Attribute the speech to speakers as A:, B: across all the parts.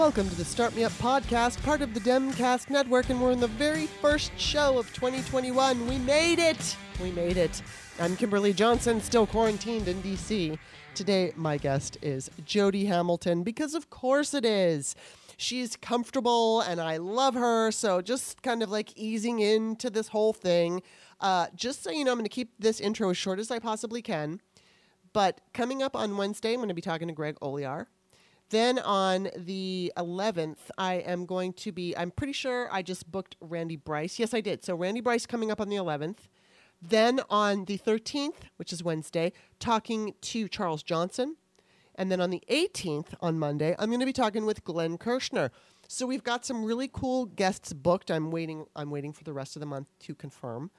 A: Welcome to the Start Me Up podcast, part of the Demcast Network, and we're in the very first show of 2021. We made it! We made it. I'm Kimberly Johnson, still quarantined in DC. Today, my guest is Jody Hamilton, because of course it is. She's comfortable and I love her, so just kind of like easing into this whole thing. Uh, just so you know, I'm going to keep this intro as short as I possibly can. But coming up on Wednesday, I'm going to be talking to Greg Olear. Then on the 11th, I am going to be, I'm pretty sure I just booked Randy Bryce. Yes, I did. So Randy Bryce coming up on the 11th. Then on the 13th, which is Wednesday, talking to Charles Johnson. And then on the 18th, on Monday, I'm going to be talking with Glenn Kirshner. So we've got some really cool guests booked. I'm waiting. I'm waiting for the rest of the month to confirm,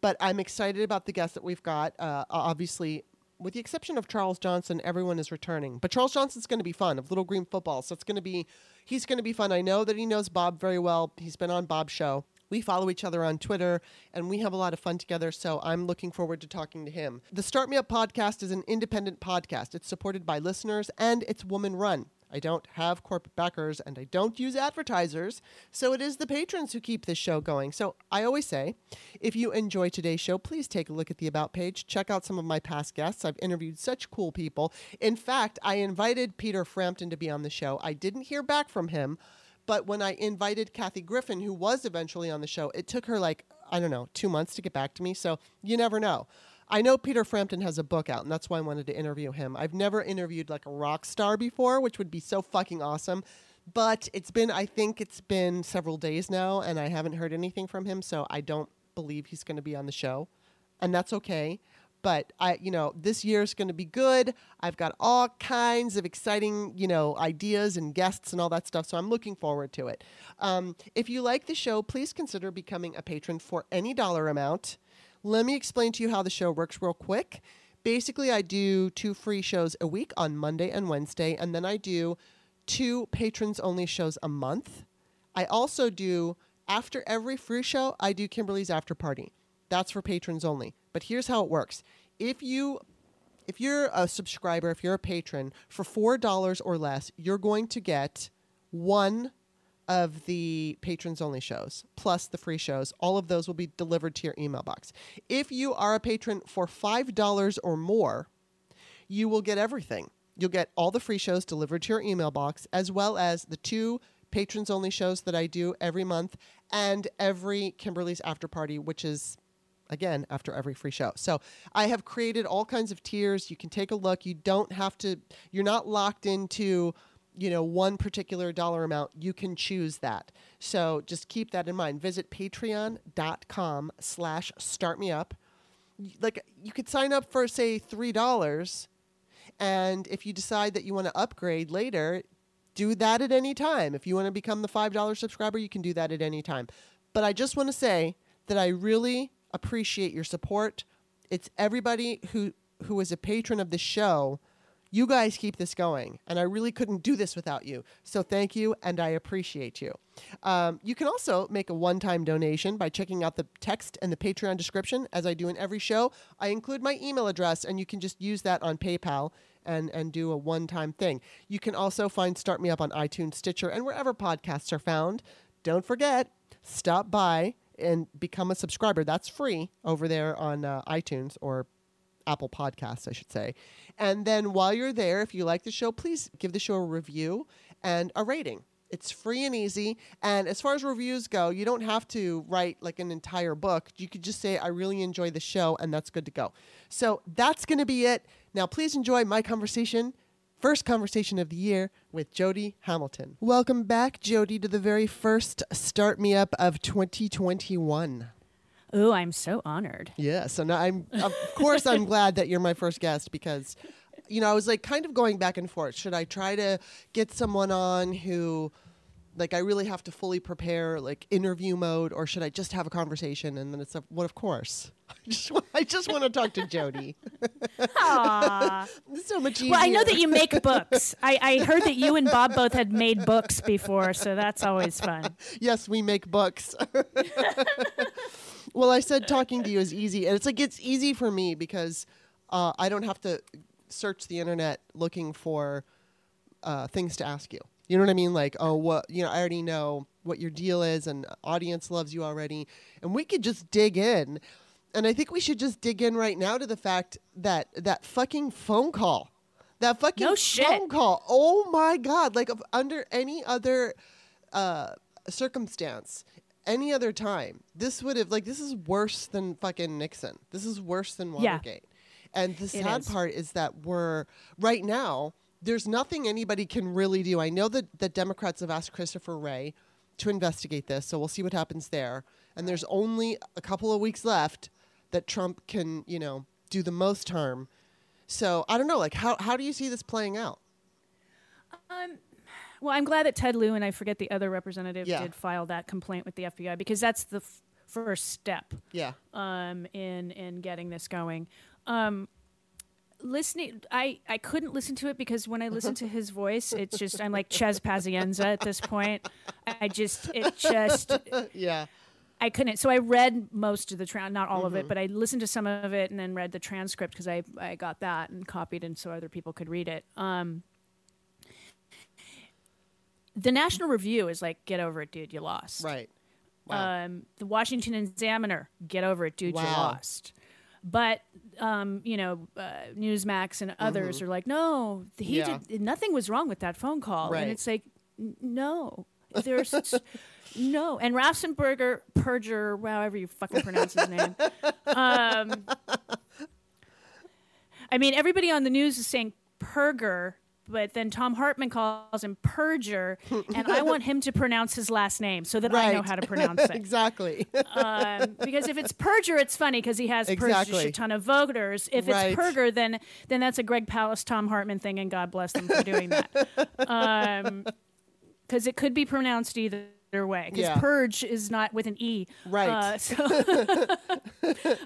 A: but I'm excited about the guests that we've got. Uh, obviously, with the exception of Charles Johnson, everyone is returning. But Charles Johnson's going to be fun of Little Green Football, so it's going to be he's going to be fun. I know that he knows Bob very well. He's been on Bob's show. We follow each other on Twitter and we have a lot of fun together, so I'm looking forward to talking to him. The Start Me Up podcast is an independent podcast. It's supported by listeners and it's woman run. I don't have corporate backers and I don't use advertisers, so it is the patrons who keep this show going. So I always say, if you enjoy today's show, please take a look at the About page. Check out some of my past guests. I've interviewed such cool people. In fact, I invited Peter Frampton to be on the show. I didn't hear back from him, but when I invited Kathy Griffin, who was eventually on the show, it took her like, I don't know, two months to get back to me. So you never know. I know Peter Frampton has a book out, and that's why I wanted to interview him. I've never interviewed like a rock star before, which would be so fucking awesome. But it's been, I think it's been several days now, and I haven't heard anything from him, so I don't believe he's going to be on the show. And that's okay. But I, you know, this year is going to be good. I've got all kinds of exciting, you know, ideas and guests and all that stuff. So I'm looking forward to it. Um, if you like the show, please consider becoming a patron for any dollar amount. Let me explain to you how the show works real quick. Basically, I do two free shows a week on Monday and Wednesday, and then I do two patrons only shows a month. I also do, after every free show, I do Kimberly's After Party. That's for patrons only. But here's how it works. If you if you're a subscriber, if you're a patron, for $4 or less, you're going to get one of the patrons only shows plus the free shows all of those will be delivered to your email box. If you are a patron for $5 or more you will get everything. You'll get all the free shows delivered to your email box as well as the two patrons only shows that i do every month and every kimberly's after party which is again after every free show. So i have created all kinds of tiers. You can take a look. You don't have to you're not locked into you know one particular dollar amount you can choose that. So just keep that in mind. Visit patreon.com slash start me up. Like you could sign up for say three dollars and if you decide that you want to upgrade later do that at any time. If you want to become the five dollar subscriber you can do that at any time. But i just want to say that i really appreciate your support. It's everybody who who is a patron of the show you guys keep this going, and I really couldn't do this without you. So thank you, and I appreciate you. Um, you can also make a one time donation by checking out the text and the Patreon description. As I do in every show, I include my email address, and you can just use that on PayPal and, and do a one time thing. You can also find Start Me Up on iTunes, Stitcher, and wherever podcasts are found. Don't forget, stop by and become a subscriber. That's free over there on uh, iTunes or Apple Podcasts, I should say. And then while you're there, if you like the show, please give the show a review and a rating. It's free and easy. And as far as reviews go, you don't have to write like an entire book. You could just say, I really enjoy the show, and that's good to go. So that's going to be it. Now, please enjoy my conversation first conversation of the year with Jody Hamilton. Welcome back, Jody, to the very first Start Me Up of 2021.
B: Oh, I'm so honored.
A: Yeah, so now I'm, of course, I'm glad that you're my first guest because, you know, I was like kind of going back and forth. Should I try to get someone on who, like, I really have to fully prepare, like, interview mode, or should I just have a conversation? And then it's, a, what, of course. I just, I just want to talk to Jody.
B: Aw.
A: It's so much easier.
B: well, I know that you make books. I, I heard that you and Bob both had made books before, so that's always fun.
A: yes, we make books. well, I said talking to you is easy, and it's like it's easy for me because uh, I don't have to search the internet looking for uh, things to ask you. You know what I mean? Like, oh, what you know, I already know what your deal is, and audience loves you already, and we could just dig in. And I think we should just dig in right now to the fact that that fucking phone call, that fucking
B: No
A: phone call. Oh my god! Like, under any other uh, circumstance, any other time, this would have like this is worse than fucking Nixon. This is worse than
B: Yeah.
A: Watergate. And the sad
B: is.
A: part is that we're right now. There's nothing anybody can really do. I know that the Democrats have asked Christopher Wray to investigate this, so we'll see what happens there. And there's only a couple of weeks left that Trump can, you know, do the most harm. So I don't know. Like, how how do you see this playing out?
B: Um, Well, I'm glad that Ted Lieu and I forget the other representative
A: Yeah.
B: did file that complaint with the FBI because that's the f- first step
A: Yeah.
B: um, in in getting this going. Um, listening, I I couldn't listen to it because when I listen to his voice, it's just I'm like Chez Pazienza at this point. I just it just
A: Yeah.
B: I couldn't. So I read most of the tran not all of it, but I listened to some of it and then read the transcript because I I got that and copied and so other people could read it. Um, the National Review is like, get over it, dude, you lost.
A: Right. Wow.
B: Um, the Washington Examiner, get over it, dude, you
A: Wow.
B: lost. But um, you know, uh, Newsmax and others are like, no, he
A: Mm-hmm. Yeah.
B: did nothing was wrong with that phone call,
A: Right.
B: and it's like, no, there's no. And Raffensperger, Perger, however you fucking pronounce his name. Um, I mean, everybody on the news is saying Perger, but then Thom Hartmann calls him Perger, and I want him to pronounce his last name so that I know how to pronounce it.
A: exactly.
B: um, because if it's Perger, it's funny because he has purged a ton of voters. If
A: Right.
B: it's Perger, then then that's a Greg Palast, Thom Hartmann thing, and God bless them for doing that. Because it could be pronounced either way. Because
A: Yeah.
B: purge is not with an e,
A: Right.
B: Uh, so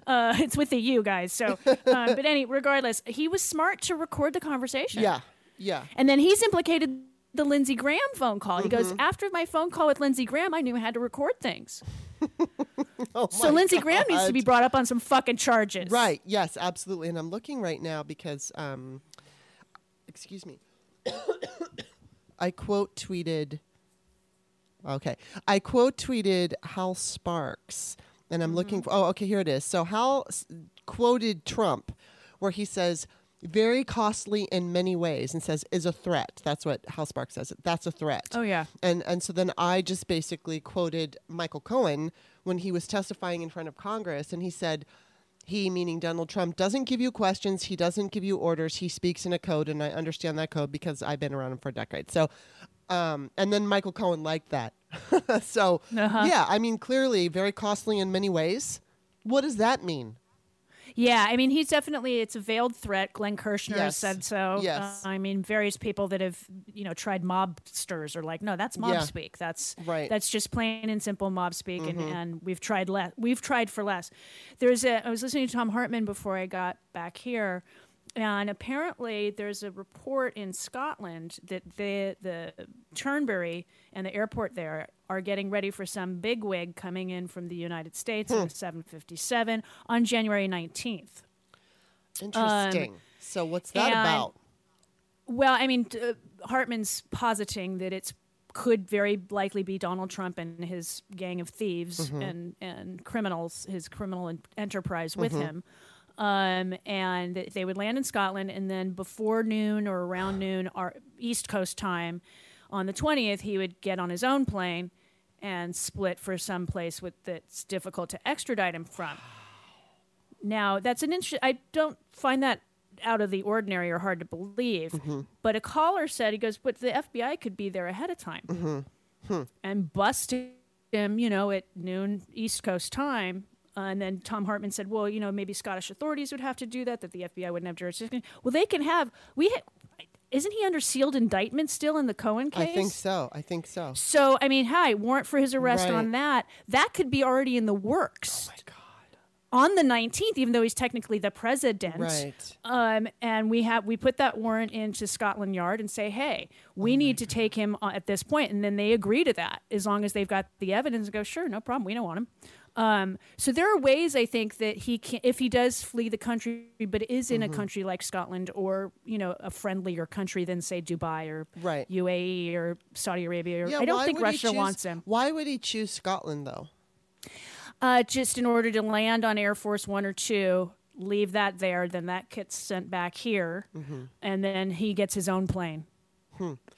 B: uh, it's with the u, guys. So, um, but any regardless, he was smart to record the conversation.
A: yeah. Yeah.
B: And then he's implicated the Lindsey Graham phone call. He goes,
A: Mm-hmm.
B: after my phone call with Lindsey Graham, I knew I had to record things.
A: Oh
B: So Lindsey Graham needs to be brought up on some fucking charges.
A: Right. Yes, absolutely. And I'm looking right now because, um, excuse me, I quote tweeted. Okay, I quote tweeted Hal Sparks, and I'm looking for. Oh, okay, here it is. So Hal s- quoted Trump, where he says, "Very costly in many ways," and says, "is a threat." That's what Sparks says. That's a threat.
B: Oh, yeah.
A: And and so then I just basically quoted Michael Cohen when he was testifying in front of Congress, and he said, he meaning Donald Trump doesn't give you questions, he doesn't give you orders, he speaks in a code, and I understand that code because I've been around him for decades. So, um, and then Michael Cohen liked that. so
B: Uh-huh.
A: yeah, I mean, clearly very costly in many ways. What does that mean?
B: Yeah, I mean, he's definitely, it's a veiled threat. Glenn Kirshner
A: Yes.
B: said so.
A: Yes.
B: Uh, I mean, various people that have, you know, tried mobsters are like, no, that's mob
A: Yeah.
B: speak. That's
A: Right. Mm-hmm.
B: That's just plain and simple mob speak. And, and we've tried less. We've tried for less. There's a, I was listening to Thom Hartmann before I got back here. And apparently, there's a report in Scotland that the the Turnberry and the airport there are getting ready for some bigwig coming in from the United States
A: Hmm.
B: in a 757 on January 19th.
A: Interesting. so what's that
B: Um, and-
A: about?
B: Well, I mean, uh, Hartmann's positing that it's could very likely be Donald Trump and his gang of thieves
A: Mm-hmm.
B: and and criminals, his criminal enterprise with
A: Mm-hmm.
B: him. Um, and that they would land in Scotland, and then before noon or around noon, our East Coast time, on the twentieth, he would get on his own plane and split for some place with that's difficult to extradite him from. Now, that's an interesting. I don't find that out of the ordinary or hard to believe. But a caller said, he goes, but the FBI could be there ahead of time and bust him, you know, at noon East Coast time. Uh, and then Thom Hartmann said, well, you know, maybe Scottish authorities would have to do that, that the FBI wouldn't have jurisdiction. Well, they can have, we, ha- isn't he under sealed indictment still in the Cohen case?
A: I think so. I think so.
B: So, I mean, hi, warrant for his arrest
A: Right.
B: on that. That could be already in the works.
A: Oh my God.
B: On the 19th, even though he's technically the president.
A: Right.
B: Um, and we have we put that warrant into Scotland Yard and say, hey,
A: Oh
B: we need to take him uh, at this point, and then they agree to that as long as they've got the evidence. And go, sure, no problem, we don't want him. Um, so there are ways I think that he can, if he does flee the country, but is in
A: Mm-hmm.
B: a country like Scotland or you know a friendlier country than say Dubai or
A: Right.
B: UAE or Saudi Arabia. Or,
A: Yeah,
B: I don't think Russia
A: choose-
B: wants him.
A: Why would he choose Scotland though?
B: Uh, just in order to land on Air Force One or Two, leave that there, then that gets sent back here, and then he gets his own plane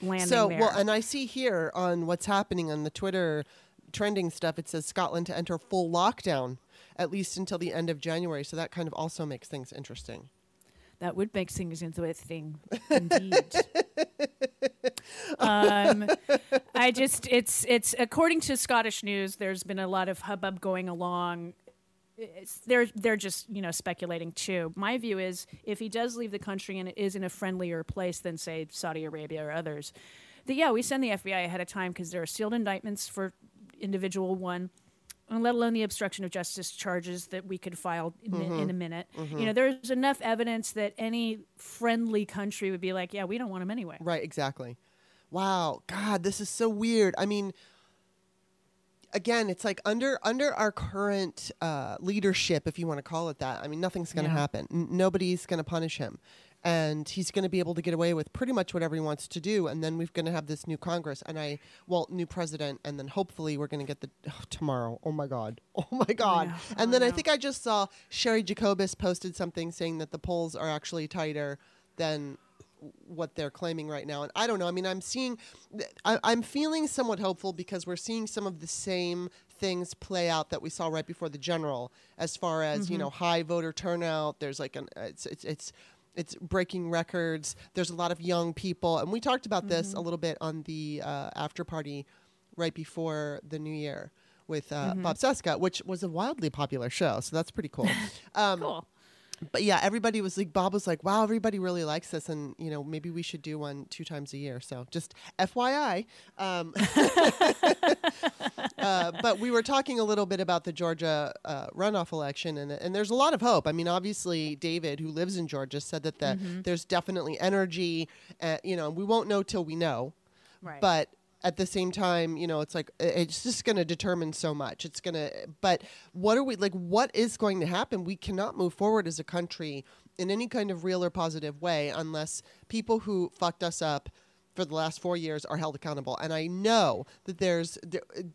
B: landing
A: So
B: there.
A: well, and I see here on what's happening on the Twitter trending stuff. It says Scotland to enter full lockdown at least until the end of January. So that kind of also makes things interesting.
B: that would make things into a thing, indeed. um, I just it's it's according to Scottish news. There's been a lot of hubbub going along. It's, they're they're just you know speculating too. My view is if he does leave the country and it is in a friendlier place than say Saudi Arabia or others, that yeah we send the FBI ahead of time because there are sealed indictments for individual one, and let alone the obstruction of justice charges that we could file in, in a minute. You know there's enough evidence that any friendly country would be like yeah we don't want him anyway.
A: Right, exactly. Wow, God, this is so weird. I mean, again, it's like under under our current uh, leadership, if you want to call it that. I mean, nothing's going to
B: Yeah.
A: happen. N- nobody's going to punish him, and he's going to be able to get away with pretty much whatever he wants to do. And then we're going to have this new Congress, and I, well, new president, and then hopefully we're going to get the oh, tomorrow. Oh my God, oh my God. and
B: I
A: then I think I just saw Sherry Jacobus posted something saying that the polls are actually tighter than what they're claiming right now. And I don't know. I mean, I'm seeing, I, I'm feeling somewhat hopeful because we're seeing some of the same things play out that we saw right before the general, as far as you know, high voter turnout. There's like an, it's it's it's. It's breaking records. There's a lot of young people, and we talked about this a little bit on the uh, after party right before the new year with uh, Bob Cesca, which was a wildly popular show. So that's pretty cool. Um,
B: Cool.
A: But yeah, everybody was like, Bob was like, wow, everybody really likes this, and you know, maybe we should do one two times a year. So just FYI. Um, uh, but we were talking a little bit about the Georgia uh, runoff election, and and there's a lot of hope. I mean, obviously, David, who lives in Georgia, said that the, there's definitely energy. Uh, you know, we won't know till we know,
B: Right.
A: but at the same time, you know, it's like it's just going to determine so much. It's going to, but what are we like? What is going to happen? We cannot move forward as a country in any kind of real or positive way unless people who fucked us up for the last four years are held accountable. And I know that there's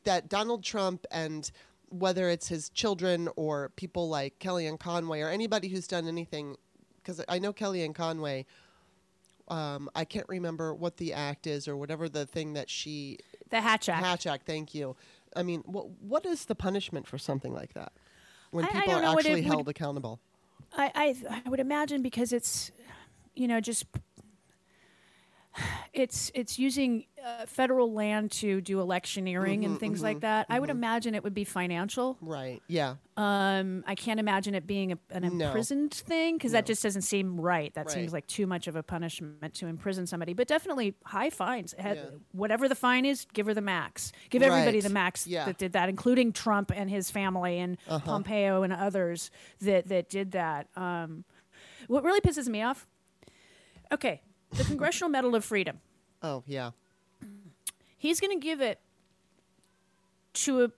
A: that Donald Trump and whether it's his children or people like Kellyanne Conway or anybody who's done anything, because I know Kellyanne Conway um, I can't remember what the act is or whatever the thing that she
B: the Hatch Act.
A: Hatch Act. Thank you. I mean, what what is the punishment for something like that when
B: I- I
A: people
B: don't
A: are
B: know what it
A: actually
B: would-
A: held accountable?
B: I, I I would imagine because it's, you know, just it's it's using uh, federal land to do electioneering and things like that. I would imagine it would be financial.
A: Right. Yeah.
B: Um, I can't imagine it being a, an
A: No.
B: imprisoned thing because that just doesn't seem right. That
A: Right.
B: seems like too much of a punishment to imprison somebody. But definitely high fines.
A: Yeah.
B: Whatever the fine is, give her the max. Give everybody
A: Right.
B: the max
A: Yeah.
B: that did that, including Trump and his family and
A: Uh-huh.
B: Pompeo and others that that did that. Um, what really pisses me off? Okay, the Congressional Medal of Freedom.
A: Oh yeah.
B: He's going to give it to a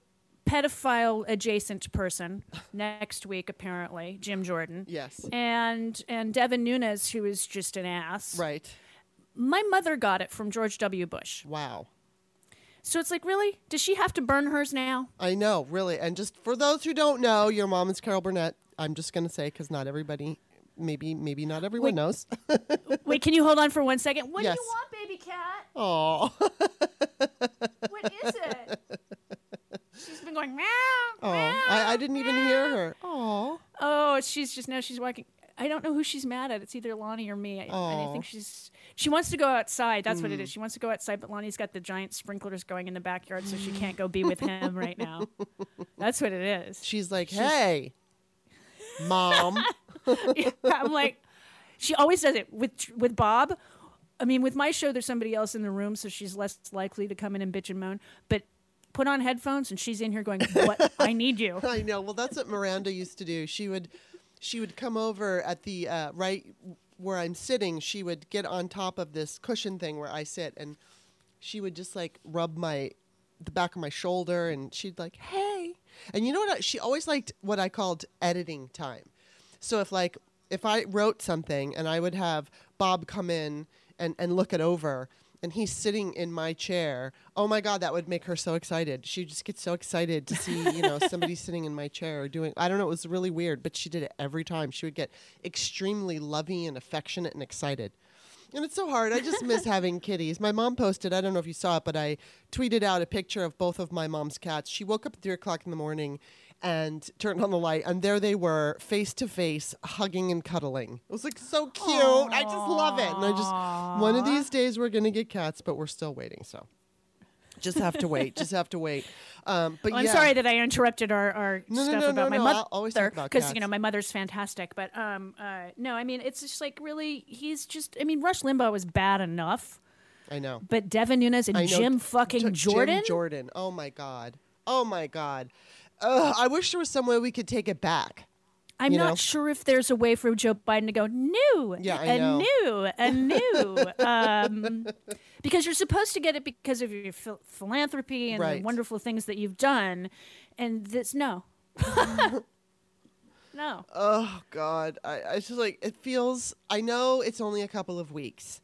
B: pedophile adjacent person next week, apparently, Jim Jordan.
A: Yes.
B: And and Devin Nunes, who is just an ass.
A: Right.
B: My mother got it from George W. Bush.
A: Wow.
B: So it's like, really? Does she have to burn hers now?
A: I know, really. And just for those who don't know, your mom is Carol Burnett. I'm just going to say because not everybody, maybe maybe not everyone
B: Wait.
A: knows.
B: Wait, can you hold on for one second? What
A: Yes.
B: do you want, baby cat?
A: Oh.
B: What is it? She's been going meow.
A: Oh.
B: meow,
A: I, I didn't even hear her. Oh.
B: Oh, she's just now she's walking. I don't know who she's mad at. It's either Lonnie or me. I, I think she's she wants to go outside. That's what it
A: Mm.
B: She wants to go outside, but Lonnie's got the giant sprinklers going in the backyard, so she can't go be with him right now. That's what it is.
A: She's like, hey, mom.
B: I'm like, she always does it with with Bob. I mean, with my show, there's somebody else in the room, so she's less likely to come in and bitch and moan. But put on headphones, and she's in here going, "What? I need you."
A: I know. Well, that's what Miranda used to do. She would, she would come over at the uh, right where I'm sitting. She would get on top of this cushion thing where I sit, and she would just like rub my the back of my shoulder, and she'd like, "Hey," and you know what? I, she always liked what I called editing time. So if like if I wrote something and I would have Bob come in and, and look it over and he's sitting in my chair, oh my god, that would make her so excited. She'd just get so excited to see, you know, somebody sitting in my chair or doing I don't know, it was really weird, but she did it every time. She would get extremely loving and affectionate and excited. And it's so hard. I just miss having kitties. My mom posted, I don't know if you saw it, but I tweeted out a picture of both of my mom's cats. She woke up at three o'clock in the morning and turned on the light, and there they were, face to face, hugging and cuddling. It was like so cute. I just love it. And I just, one of these days we're going to get cats, but we're still waiting. So just have to wait. just have to wait. Um, but
B: Well, I'm
A: yeah.
B: sorry that I interrupted our, our
A: No,
B: stuff
A: no,
B: about
A: no,
B: my
A: no,
B: mother
A: I'll always talk about
B: because you know my mother's fantastic, but um uh no, I mean it's just like really he's just I mean Rush Limbaugh was bad enough,
A: I know.
B: but Devin Nunes and Jim fucking
A: J-
B: Jordan.
A: Jim Jordan. Oh my god. Oh my god. Ugh, I wish there was some way we could take it back.
B: I'm
A: you
B: not
A: know?
B: sure if there's a way for Joe Biden to go new,
A: Yeah,
B: and new, and new, um, because you're supposed to get it because of your phil- philanthropy and
A: Right.
B: the wonderful things that you've done, and this no, no.
A: Oh God, I, I just like it feels. I know it's only a couple of weeks,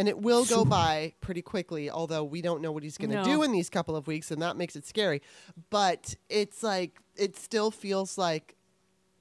A: and it will go by pretty quickly. Although we don't know what he's going to
B: No.
A: do in these couple of weeks, and that makes it scary. But it's like it still feels like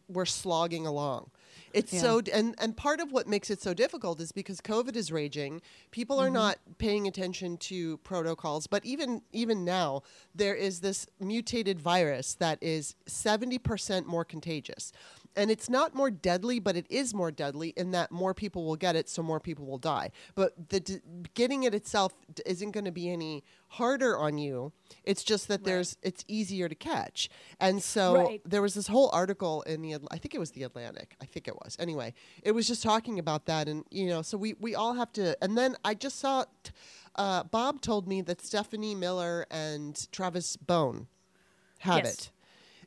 A: we're slogging along. It's
B: Yeah.
A: so and and part of what makes it so difficult is because COVID is raging. People
B: Mm-hmm.
A: are not paying attention to protocols, but even even now there is this mutated virus that is 70% more contagious. And it's not more deadly, but it is more deadly in that more people will get it, so more people will die. But the d- getting it itself isn't going to be any harder on you. It's just that there's it's easier to catch. And so
B: Right.
A: there was this whole article in the I think it was the Atlantic. I think it was. Anyway, it was just talking about that and you know, so we we all have to and then I just saw t- uh, Bob told me that Stephanie Miller and Travis Bone have
B: Yes.
A: it.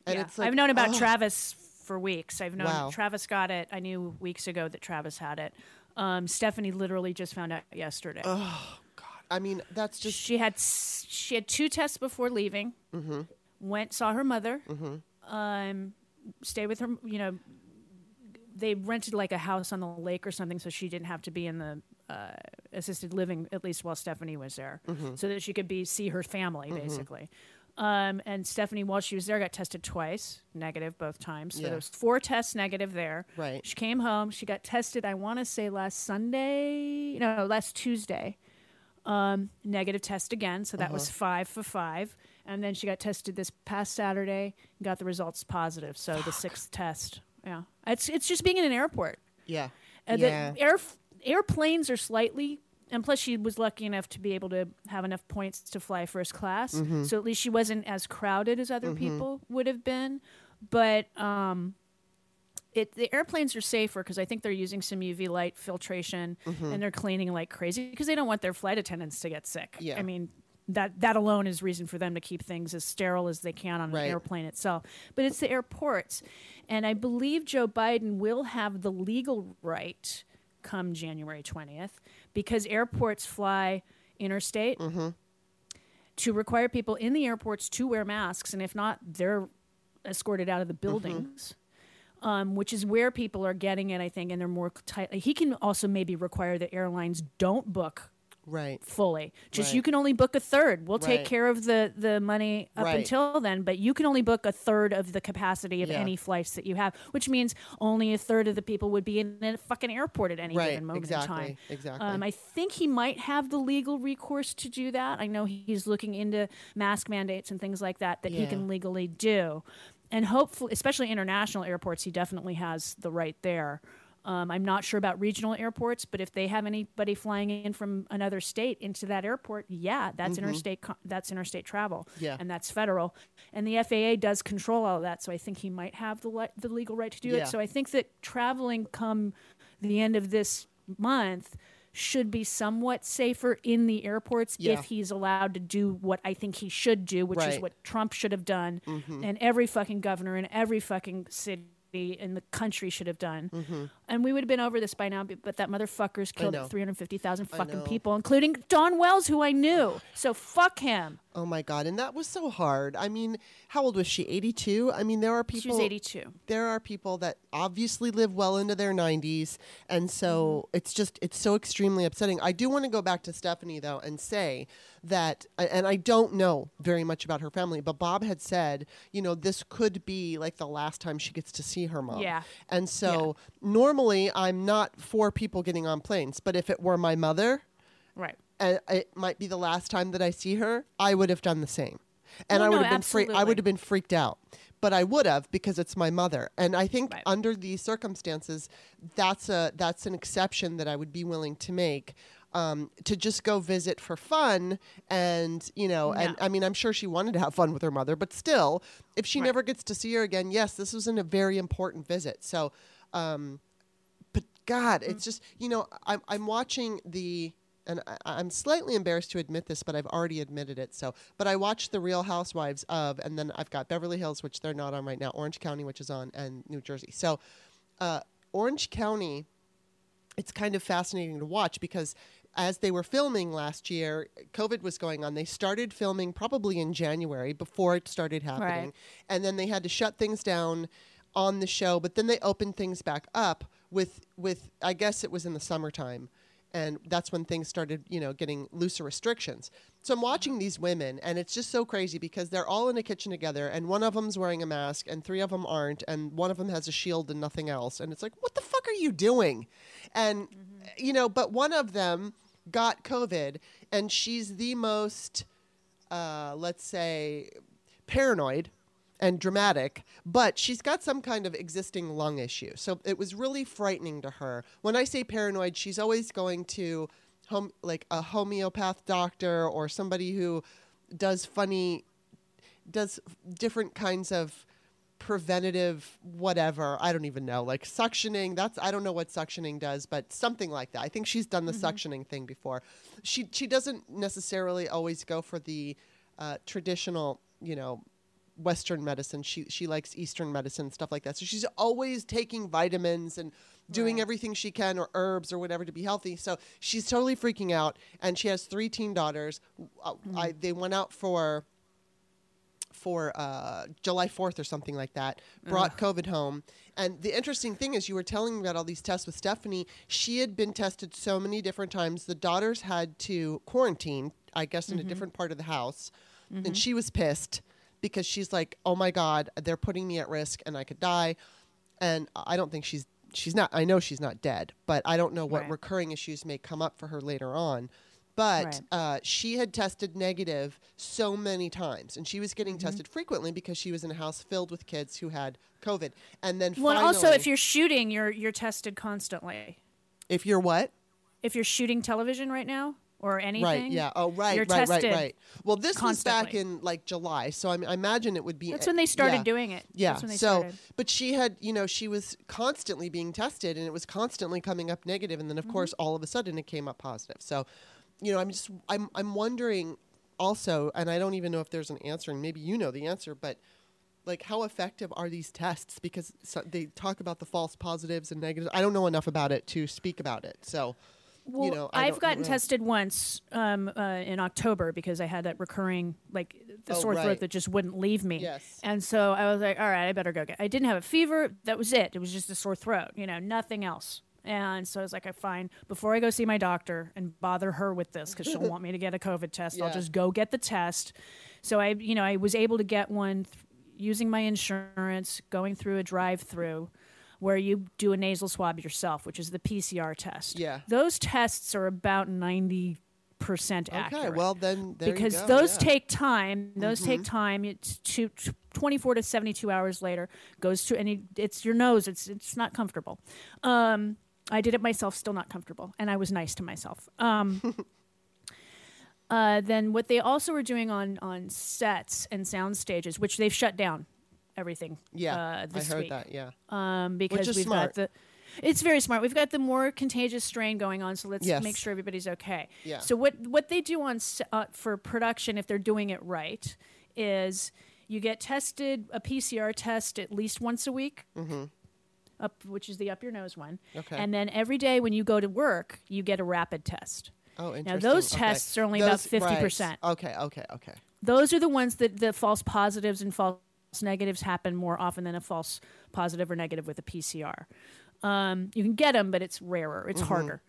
A: And
B: yeah.
A: it's like
B: I've known about
A: oh,
B: Travis for weeks. I've known
A: Wow.
B: Travis got it. I knew weeks ago that Travis had it. Um, Stephanie literally just found out yesterday. Oh God!
A: I mean, that's just
B: she had she had two tests before leaving.
A: Mm-hmm.
B: Went saw her mother. Um, stayed with her. You know, they rented like a house on the lake or something, so she didn't have to be in the uh, assisted living at least while Stephanie was there,
A: Mm-hmm.
B: so that she could be see her family basically. Um, and Stephanie, while she was there, got tested twice, negative both times. So
A: Yeah.
B: there was four tests negative there.
A: Right.
B: She came home. She got tested. I want to say last Sunday, no, last Tuesday um, negative test again. So that was
A: Uh-huh.
B: five for five. And then she got tested this past Saturday and got the results positive. So the sixth test. Yeah. It's, it's just being in an airport.
A: yeah.
B: Uh,
A: yeah.
B: the air, airplanes are slightly, and plus she was lucky enough to be able to have enough points to fly first class.
A: Mm-hmm.
B: So at least she wasn't as crowded as other people would have been. But um, it, the airplanes are safer because I think they're using some UV light filtration
A: Mm-hmm.
B: and they're cleaning like crazy because they don't want their flight attendants to get sick.
A: Yeah.
B: I mean, that that alone is reason for them to keep things as sterile as they can on
A: Right.
B: an airplane itself. But it's the airports, and I believe Joe Biden will have the legal right come January twentieth because airports fly interstate to require people in the airports to wear masks, and if not, they're escorted out of the buildings. Um, which is where people are getting it, I think, and they're more tight. He can also maybe require that airlines don't book
A: Right.
B: fully. Just
A: Right.
B: you can only book a third. We'll take care of the the money up
A: Right.
B: until then, but you can only book a third of the capacity of
A: Yeah.
B: any flights that you have, which means only a third of the people would be in a fucking airport at any
A: Right,
B: given moment
A: exactly,
B: in time.
A: exactly.
B: Um, I think he might have the legal recourse to do that. I know he's looking into mask mandates and things like that that he can legally do. And hopefully, especially international airports, he definitely has the right there. Um, I'm not sure about regional airports, but if they have anybody flying in from another state into that airport, yeah, that's interstate. Co- that's interstate travel,
A: Mm-hmm. Yeah.
B: and that's federal. And the FAA does control all of that, so I think he might have the le- the legal right to do
A: Yeah.
B: it. So I think that traveling come the end of this month should be somewhat safer in the airports
A: Yeah.
B: if he's allowed to do what I think he should do, which is
A: Right. Mm-hmm.
B: what Trump should have done, and every fucking governor in every fucking city in the country should have done. And we would have been over this by now, but but that motherfucker's killed 350,000 fucking people, including Dawn Wells, who I knew. So fuck him.
A: Oh my god, and that was so hard. I mean, how old was she? 82? I mean, there are people
B: She was 82.
A: There are people that obviously live well into their 90s, and so
B: Mm-hmm.
A: it's just it's so extremely upsetting. I do want to go back to Stephanie though and say that and I don't know very much about her family, but Bob had said, you know, this could be like the last time she gets to see her mom.
B: Yeah.
A: And so normally I'm not for people getting on planes, but if it were my mother,
B: Right.
A: and it might be the last time that I see her, I would have done the same. And I would
B: no,
A: have been free I would have been freaked out. But I would have because it's my mother. And I think
B: Right.
A: under these circumstances, that's a that's an exception that I would be willing to make. Um, to just go visit for fun and you know and i mean i'm sure she wanted to have fun with her mother but still if she
B: Right.
A: never gets to see her again yes this was an, a very important visit so um, but God,
B: Mm.
A: it's just you know I'm I'm watching the and I, I'm slightly embarrassed to admit this, but I've already admitted it. So, but I watched the Real Housewives of, and then I've got Beverly Hills, which they're not on right now, Orange County, which is on, and New Jersey. So, uh, Orange County, it's kind of fascinating to watch because as they were filming last year, COVID was going on. They started filming probably in January before it started happening.
B: Right.
A: And then they had to shut things down on the show, but then they opened things back up with with I guess it was in the summertime. And that's when things started, you know, getting looser restrictions. So I'm watching these women, and it's just so crazy because they're all in a kitchen together, and one of them's wearing a mask, and three of them aren't, and one of them has a shield and nothing else. And it's like, what the fuck are you doing? And, mm-hmm. you know, but one of them got COVID, and she's the most, uh, let's say, paranoid and dramatic, but she's got some kind of existing lung issue. So it was really frightening to her. When I say paranoid, she's always going to home like a homeopath doctor or somebody who does funny does different kinds of preventative whatever i don't even know like suctioning that's i don't know what suctioning does but something like that. I think she's done the suctioning thing before. She she doesn't necessarily always go for the uh, traditional you know western medicine. She she likes eastern medicine stuff like that. So she's always taking vitamins and doing everything she can or herbs or whatever to be healthy. So she's totally freaking out and she has three teen daughters. Uh, I, they went out for for uh, July 4th or something like that, brought COVID home. And the interesting thing is, you were telling me about all these tests with Stephanie. She had been tested so many different times. The daughters had to quarantine, I guess, in a different part of the house. And she was pissed because she's like, oh my God, they're putting me at risk and I could die. And I don't think she's. She's not. I know she's not dead, but I don't know what
B: Right.
A: recurring issues may come up for her later on. But
B: Right.
A: uh, she had tested negative so many times, and she was getting
B: Mm-hmm.
A: tested frequently because she was in a house filled with kids who had COVID. And then
B: Well,
A: finally,
B: also, if you're shooting, you're you're tested constantly.
A: if you're what?
B: If you're shooting television right now or anything,
A: Right. Yeah. Oh, right.
B: you're
A: right. Right. Right. Well, this was back in like July, so I, I imagine it would be.
B: That's when they started
A: yeah.
B: doing it.
A: Yeah.
B: That's when they
A: so,
B: started.
A: but she had, you know, she was constantly being tested, and it was constantly coming up negative, and then
B: Mm-hmm.
A: of course, all of a sudden, it came up positive. So, you know, I'm just, I'm, I'm wondering, also, and I don't even know if there's an answer, and maybe you know the answer, but like, how effective are these tests? Because so, they talk about the false positives and negatives. I don't know enough about it to speak about it. So,
B: Well,
A: you know, I
B: I've gotten tested once um, uh, in October because I had that recurring, like the
A: Oh,
B: sore
A: right.
B: throat that just wouldn't leave me.
A: Yes.
B: And so I was like, all right, I better go get. I didn't have a fever. That was it. It was just a sore throat. You know, nothing else. And so I was like, I fine. Before I go see my doctor and bother her with this because she'll want me to get a COVID test,
A: Yeah.
B: I'll just go get the test. So I, you know, I was able to get one th- using my insurance, going through a drive-through where you do a nasal swab yourself, which is the PCR test.
A: Yeah.
B: Those tests are about 90% accurate
A: Okay, well then there you
B: because
A: go,
B: those
A: yeah. Mm-hmm.
B: take time. Those take time. It's to, 24 to 72 hours later goes to any. It's your nose. It's it's not comfortable. Um, I did it myself. Still not comfortable, and I was nice to myself. Um, uh, then what they also were doing on on sets and sound stages, which they've shut down everything.
A: Yeah,
B: uh,
A: I heard
B: week
A: that. Yeah.
B: um, because we've
A: smart.
B: got the. It's very smart. We've got the more contagious strain going on, so let's
A: Yes.
B: make sure everybody's okay.
A: Yeah.
B: So what what they do on uh, for production, if they're doing it right, is you get tested a PCR test at least once a week. Up, which is the up your nose one.
A: Mm-hmm. Okay.
B: And then every day when you go to work, you get a rapid test.
A: Oh, interesting.
B: Now those
A: Okay.
B: tests are only about
A: Those- right.
B: fifty percent.
A: Okay, okay, okay.
B: Those are the ones that the false positives and false negatives happen more often than a false positive or negative with a PCR. Um, you can get them, but it's rarer. It's harder.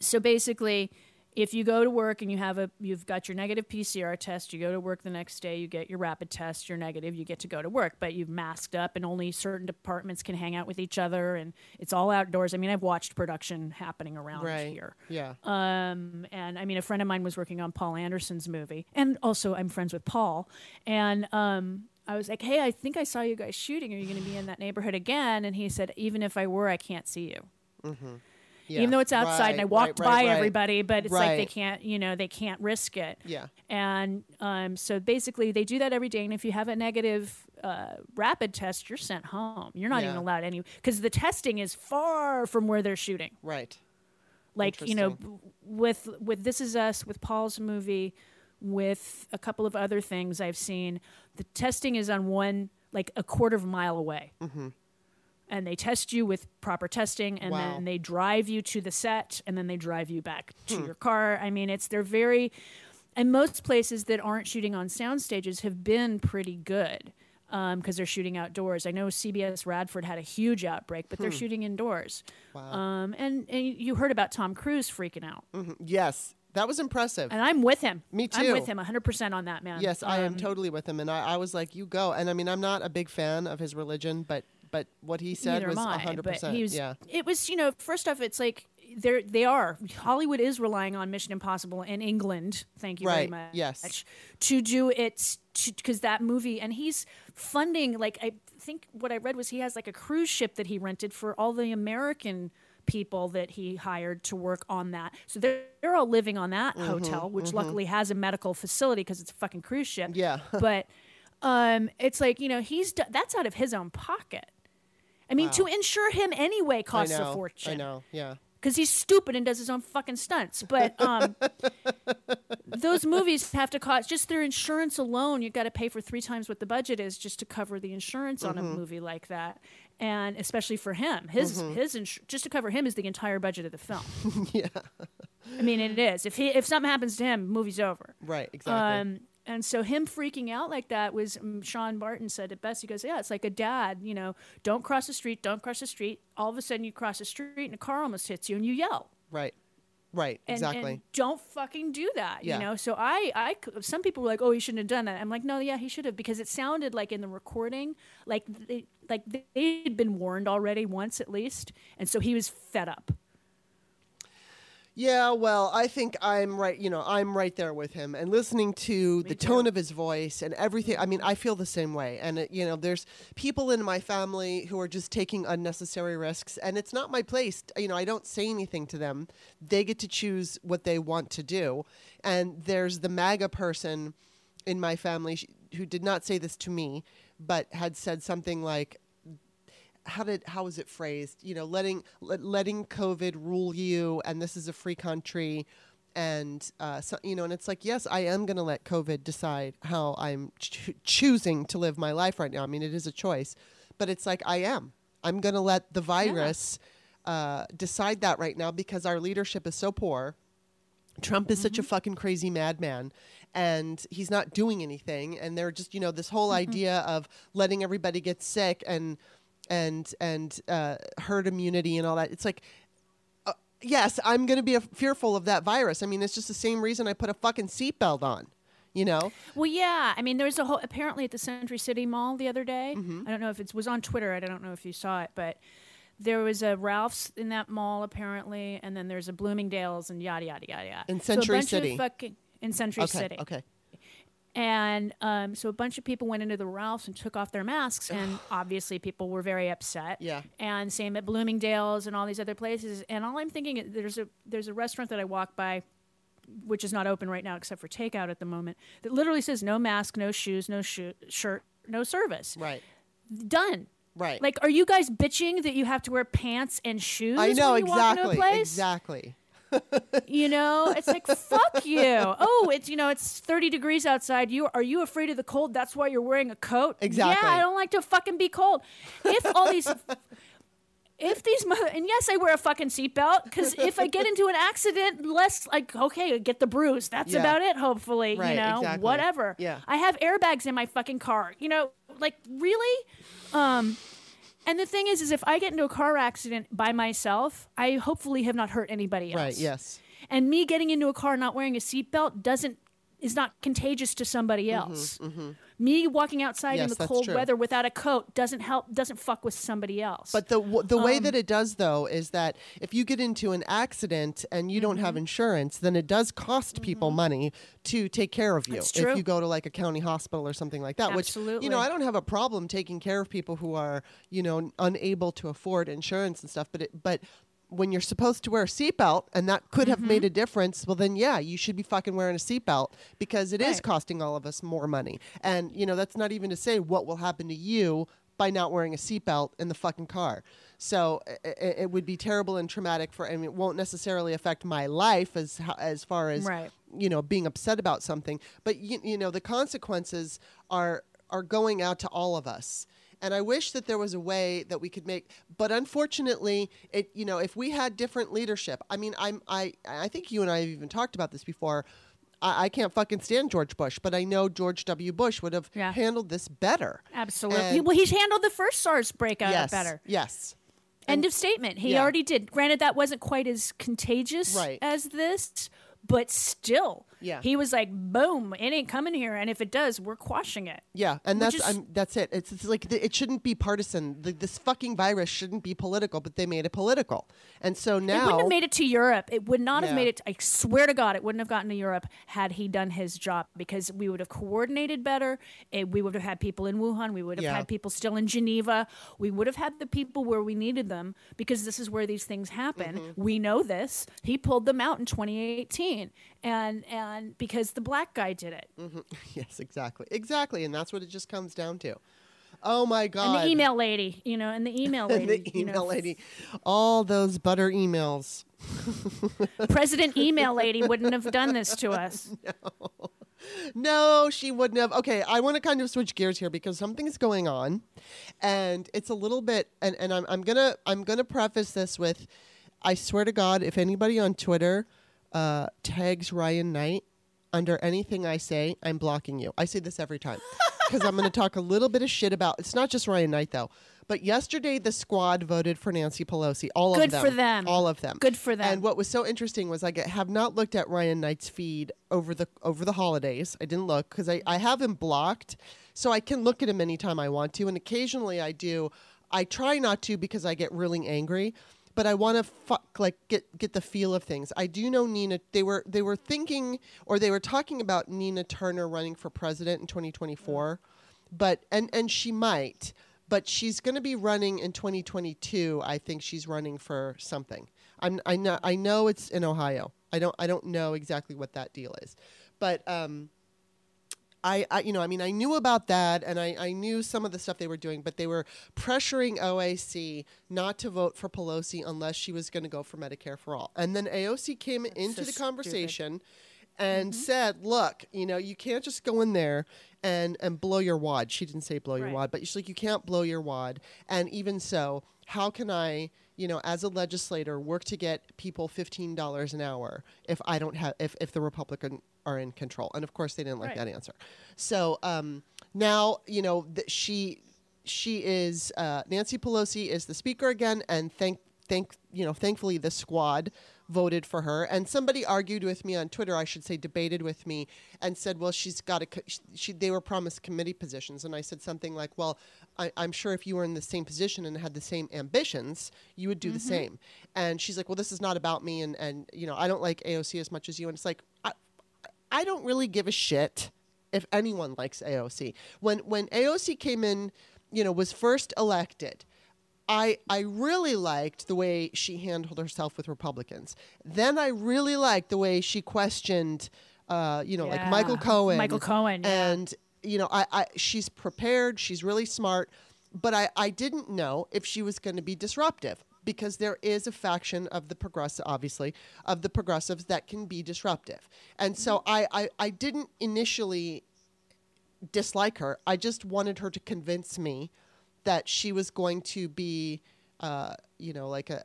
B: So basically, if you go to work and you have a you've got your negative PCR test, you go to work the next day, you get your rapid test, you're negative, you get to go to work, but you've masked up and only certain departments can hang out with each other and it's all outdoors. I mean, I've watched production happening around
A: Right.
B: here.
A: Yeah.
B: Um, and I mean, a friend of mine was working on Paul Anderson's movie, and also I'm friends with Paul. And um, I was like, "Hey, I think I saw you guys shooting. Are you going to be in that neighborhood again?" And he said, "Even if I were, I can't see you,
A: yeah.
B: even though it's outside." and I walked
A: right,
B: by
A: right, right.
B: everybody, but it's like they can't, you know, they can't risk it.
A: Yeah.
B: And um, so basically, they do that every day. And if you have a negative uh, rapid test, you're sent home. You're not even allowed any because the testing is far from where they're shooting
A: Right.
B: like you know with with this is us with paul's movie with a couple of other things i've seen the testing is on one like a quarter of a mile away and they test you with proper testing and
A: Wow.
B: then they drive you to the set and then they drive you back to your car i mean it's they're very and most places that aren't shooting on sound stages have been pretty good because they're shooting outdoors. I know CBS Radford had a huge outbreak, but they're shooting indoors.
A: Wow.
B: Um, and, and you heard about Tom Cruise freaking out.
A: Yes, that was impressive.
B: And I'm with him.
A: Me too.
B: I'm with him 100% on that, man.
A: Yes, I am
B: Um,
A: totally with him, and I, I was like, "You go." And I mean, I'm not a big fan of his religion, but but what he said
B: Neither
A: was
B: I,
A: hundred
B: but
A: percent.
B: he was,
A: Yeah,
B: It was, you know, first off, it's like they're, they are. Hollywood is relying on Mission Impossible in England, thank you very
A: Right,
B: much.
A: yes.
B: To do it, because that movie, and he's funding, like, I think what I read was he has like a cruise ship that he rented for all the American people that he hired to work on that. So they're, they're all living on that
A: Mm-hmm,
B: hotel, which luckily has a medical facility because it's a fucking cruise ship.
A: Yeah.
B: but um, it's like, you know, he's that's out of his own pocket. I mean, to insure him anyway costs
A: know.
B: a fortune
A: I know. Yeah.
B: because he's stupid and does his own fucking stunts. But um, those movies have to cost just their insurance alone. You've got to pay for three times what the budget is just to cover the insurance on a
A: Mm-hmm.
B: movie like that. And especially for him, his
A: Mm-hmm.
B: his just to cover him is the entire budget of the film.
A: yeah.
B: I mean, it is. If he if something happens to him, movie's over.
A: Right. Exactly.
B: Um, and so him freaking out like that was um, Sean Barton said it best. He goes, "Yeah, it's like a dad. You know, don't cross the street. Don't cross the street. All of a sudden, you cross the street and a car almost hits you, and you yell."
A: right. Right.
B: and,
A: exactly.
B: and don't fucking do that
A: Yeah.
B: you know so I, I, some people were like oh he shouldn't have done that i'm like no yeah he should have because it sounded like in the recording like they like they'd been warned already once at least and so he was fed up
A: Yeah, well, I think I'm right. You know, I'm right there with him, and listening to the tone of his voice and everything. I mean, I feel the same way. And it, you know, there's people in my family who are just taking unnecessary risks, and it's not my place. You know, I don't say anything to them. They get to choose what they want to do. And there's the MAGA person in my family who did not say this to me, but had said something like, how did how was it phrased? You know, letting let, letting COVID rule you, and this is a free country, and uh, so, you know, and it's like, yes, I am going to let COVID decide how I'm ch- choosing to live my life right now. I mean, it is a choice, but it's like I am. I'm going to let the virus uh, decide that right now because our leadership is so poor. Trump is such a fucking crazy madman and he's not doing anything and they're just you know this whole idea of letting everybody get sick and and and uh, herd immunity and all that. It's like. uh, Yes, I'm going to be a- fearful of that virus. I mean, it's just the same reason I put a fucking seatbelt on. You know,
B: Well, yeah. I mean, there was a whole apparently at the Century City Mall the other day.
A: Mm-hmm.
B: I don't know if it was on Twitter. I don't know if you saw it, but there was a Ralph's in that mall apparently, and then there's a Bloomingdale's and yada yada yada yada.
A: In
B: So
A: Century
B: bunch
A: City.
B: Fucking, in Century
A: okay,
B: City.
A: okay,
B: And um, so a bunch of people went into the Ralphs and took off their masks, and obviously people were very upset.
A: Yeah.
B: And same at Bloomingdale's and all these other places. And all I'm thinking, is there's a there's a restaurant that I walk by, which is not open right now except for takeout at the moment, that literally says no mask, no shoes, no shoe, shirt, no service.
A: right,
B: Done.
A: right.
B: Like, are you guys bitching that you have to wear pants and shoes?
A: I know
B: when you Walk into
A: exactly,
B: a place?
A: exactly.
B: You know, it's like fuck you. Oh, it's you know, it's 30 degrees outside. You are you afraid of the cold? That's why you're wearing a coat.
A: Exactly.
B: Yeah, I don't like to fucking be cold. If all these if these mother and yes, I wear a fucking seatbelt because if I get into an accident, less like okay, I get the bruise. That's
A: Yeah.
B: about it. Hopefully,
A: Right,
B: you know,
A: exactly.
B: whatever.
A: Yeah.
B: I have airbags in my fucking car. You know, like really. Um, and the thing is, is if I get into a car accident by myself, I hopefully have not hurt anybody else.
A: Right, yes.
B: And me getting into a car not wearing a seatbelt doesn't is not contagious to somebody else. Me walking outside
A: Mm-hmm, Yes,
B: in the cold
A: true.
B: weather without a coat doesn't help doesn't fuck with somebody else.
A: But the w- the way
B: Um,
A: that it does though is that if you get into an accident and you don't
B: Mm-hmm.
A: have insurance, then it does cost people money to take care of you. If you go to like a county hospital or something like that, which you know I don't have a problem taking care of people who are you know unable to afford insurance and stuff. But it, but when you're supposed to wear a seatbelt and that could have
B: Mm-hmm.
A: made a difference, well then yeah, you should be fucking wearing a seatbelt because it is
B: Right.
A: costing all of us more money. And you know that's not even to say what will happen to you by not wearing a seatbelt in the fucking car. So i- i- it, would be terrible and traumatic for. I mean, it won't necessarily affect my life as as far as
B: Right.
A: you know being upset about something, but you, you know the consequences are are going out to all of us. And I wish that there was a way that we could make, but unfortunately, it you know if we had different leadership. I mean, I'm I I think you and I have even talked about this before. I, I can't fucking stand George Bush, but I know George W. Bush would have
B: Yeah.
A: handled this better.
B: Absolutely.
A: And-
B: well, he's handled the first SARS breakout
A: yes,
B: better.
A: Yes.
B: End of statement. He
A: Yeah.
B: already did. Granted, that wasn't quite as contagious
A: Right.
B: as this, but still,
A: Yeah.
B: he was like, "Boom! It ain't coming here, and if it does, we're quashing it."
A: Yeah, and that's
B: is-
A: I'm, that's it. It's, it's like th- it shouldn't be partisan. The, this fucking virus shouldn't be political, but they made it political, and so
B: It
A: now
B: wouldn't have made it to Europe. It would not have made it. I swear to God, it wouldn't have gotten to Europe had he done his job because we would have coordinated better. It, we would have had people in Wuhan. We would have
A: Yeah.
B: had people still in Geneva. We would have had the people where we needed them because this is where these things happen.
A: Mm-hmm.
B: We know this. He pulled them out in 2018, and and because the black guy did it, mm-hmm.
A: yes, exactly, exactly, and that's what it just comes down to. Oh my god!
B: and the email lady, you know, and the email lady,
A: And the
B: you know,
A: email lady, all those butter emails.
B: President email lady wouldn't have done this to us.
A: No. No, she wouldn't have. Okay, I want to kind of switch gears here because something's going on, and it's a little bit. And, and I'm I'm gonna I'm gonna preface this with, I swear to God, if anybody on Twitter uh, tags Ryan Knight under anything I say, I'm blocking you. I say this every time because I'm going to talk a little bit of shit about. It's not just Ryan Knight though. But yesterday, the squad voted for Nancy Pelosi. All
B: Good
A: of them.
B: for them.
A: All of them.
B: Good for them.
A: And what was so interesting was I get- have not looked at Ryan Knight's feed over the over the holidays. I didn't look because I, I have him blocked, so I can look at him anytime I want to, and occasionally I do. I try not to because I get really angry, but I want to fuck like get get the feel of things. I do know Nina. They were they were thinking or they were talking about Nina Turner running for president in 2024, but and and she might. But she's going to be running in 2022. I think she's running for something. I'm, I know I know it's in Ohio. I don't I don't know exactly what that deal is, but um, I, I you know I mean I knew about that and I, I knew some of the stuff they were doing, but they were pressuring OAC not to vote for Pelosi unless she was going to go for Medicare for all. And then AOC came into
B: so
A: the
B: stupid.
A: conversation and mm-hmm. said, "Look, you know you can't just go in there." And, and blow your wad. She didn't say blow your
B: Right.
A: wad, but she's like, you can't blow your wad. And even so, how can I, you know, as a legislator, work to get people fifteen dollars an hour if I don't have if, if the Republican are in control? And of course, they didn't like
B: Right.
A: that answer. So um, now, you know, th- she she is uh, Nancy Pelosi is the speaker again, and thank thank you know thankfully the squad voted for her. And somebody argued with me on Twitter, I should say, debated with me, and said, well, she's got a she they were promised committee positions, and I said something like, well, I, I'm sure if you were in the same position and had the same ambitions, you would do the same. And she's like, well, this is not about me, and and you know I don't like AOC as much as you, and it's like. I, don't really give a shit if anyone likes AOC. When when AOC came in, you know, was first elected, I I really liked the way she handled herself with Republicans. Then I really liked the way she questioned, uh, you know, like Michael Cohen.
B: Michael Cohen, yeah.
A: And you know, I, I she's prepared. She's really smart. But I, I didn't know if she was going to be disruptive because there is a faction of the progressive, obviously, of the progressives that can be disruptive. And so I, I, I didn't initially dislike her. I just wanted her to convince me that she was going to be, uh, you know, like a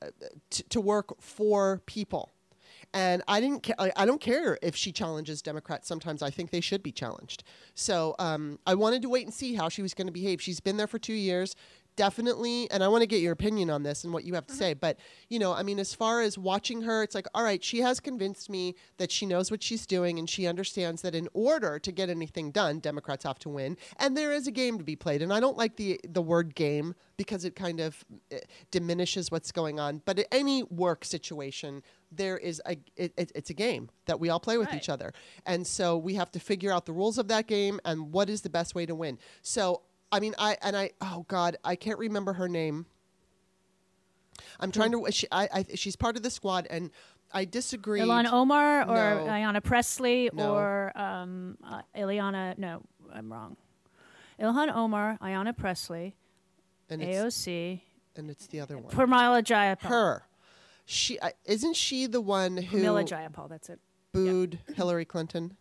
A: to, to work for people. And I didn't. Ca- I I don't care if she challenges Democrats. Sometimes I think they should be challenged. So um, I wanted to wait and see how she was going to behave. She's been there for two years definitely and i want to get your opinion on this and what you have to say but you know i mean as far as watching her it's like all right she has convinced me that she knows what she's doing and she understands that in order to get anything done democrats have to win and there is a game to be played and i don't like the the word game because it kind of eh, diminishes what's going on but in any work situation there is a it, it, it's a game that we all play with
B: Right.
A: each other and so we have to figure out the rules of that game and what is the best way to win so I mean, I and I. Oh God, I can't remember her name. I'm trying to. She, I, I, she's part of the squad, and I disagree.
B: Ilhan Omar or
A: No.
B: Ayanna Pressley
A: No.
B: or um, uh, Ileana. No, I'm wrong. Ilhan Omar, Ayanna Pressley,
A: and it's,
B: AOC,
A: and it's the other one.
B: Pramila Jayapal.
A: Her. She uh, isn't she the one who
B: Pramila Jayapal. That's it.
A: booed Hillary Clinton?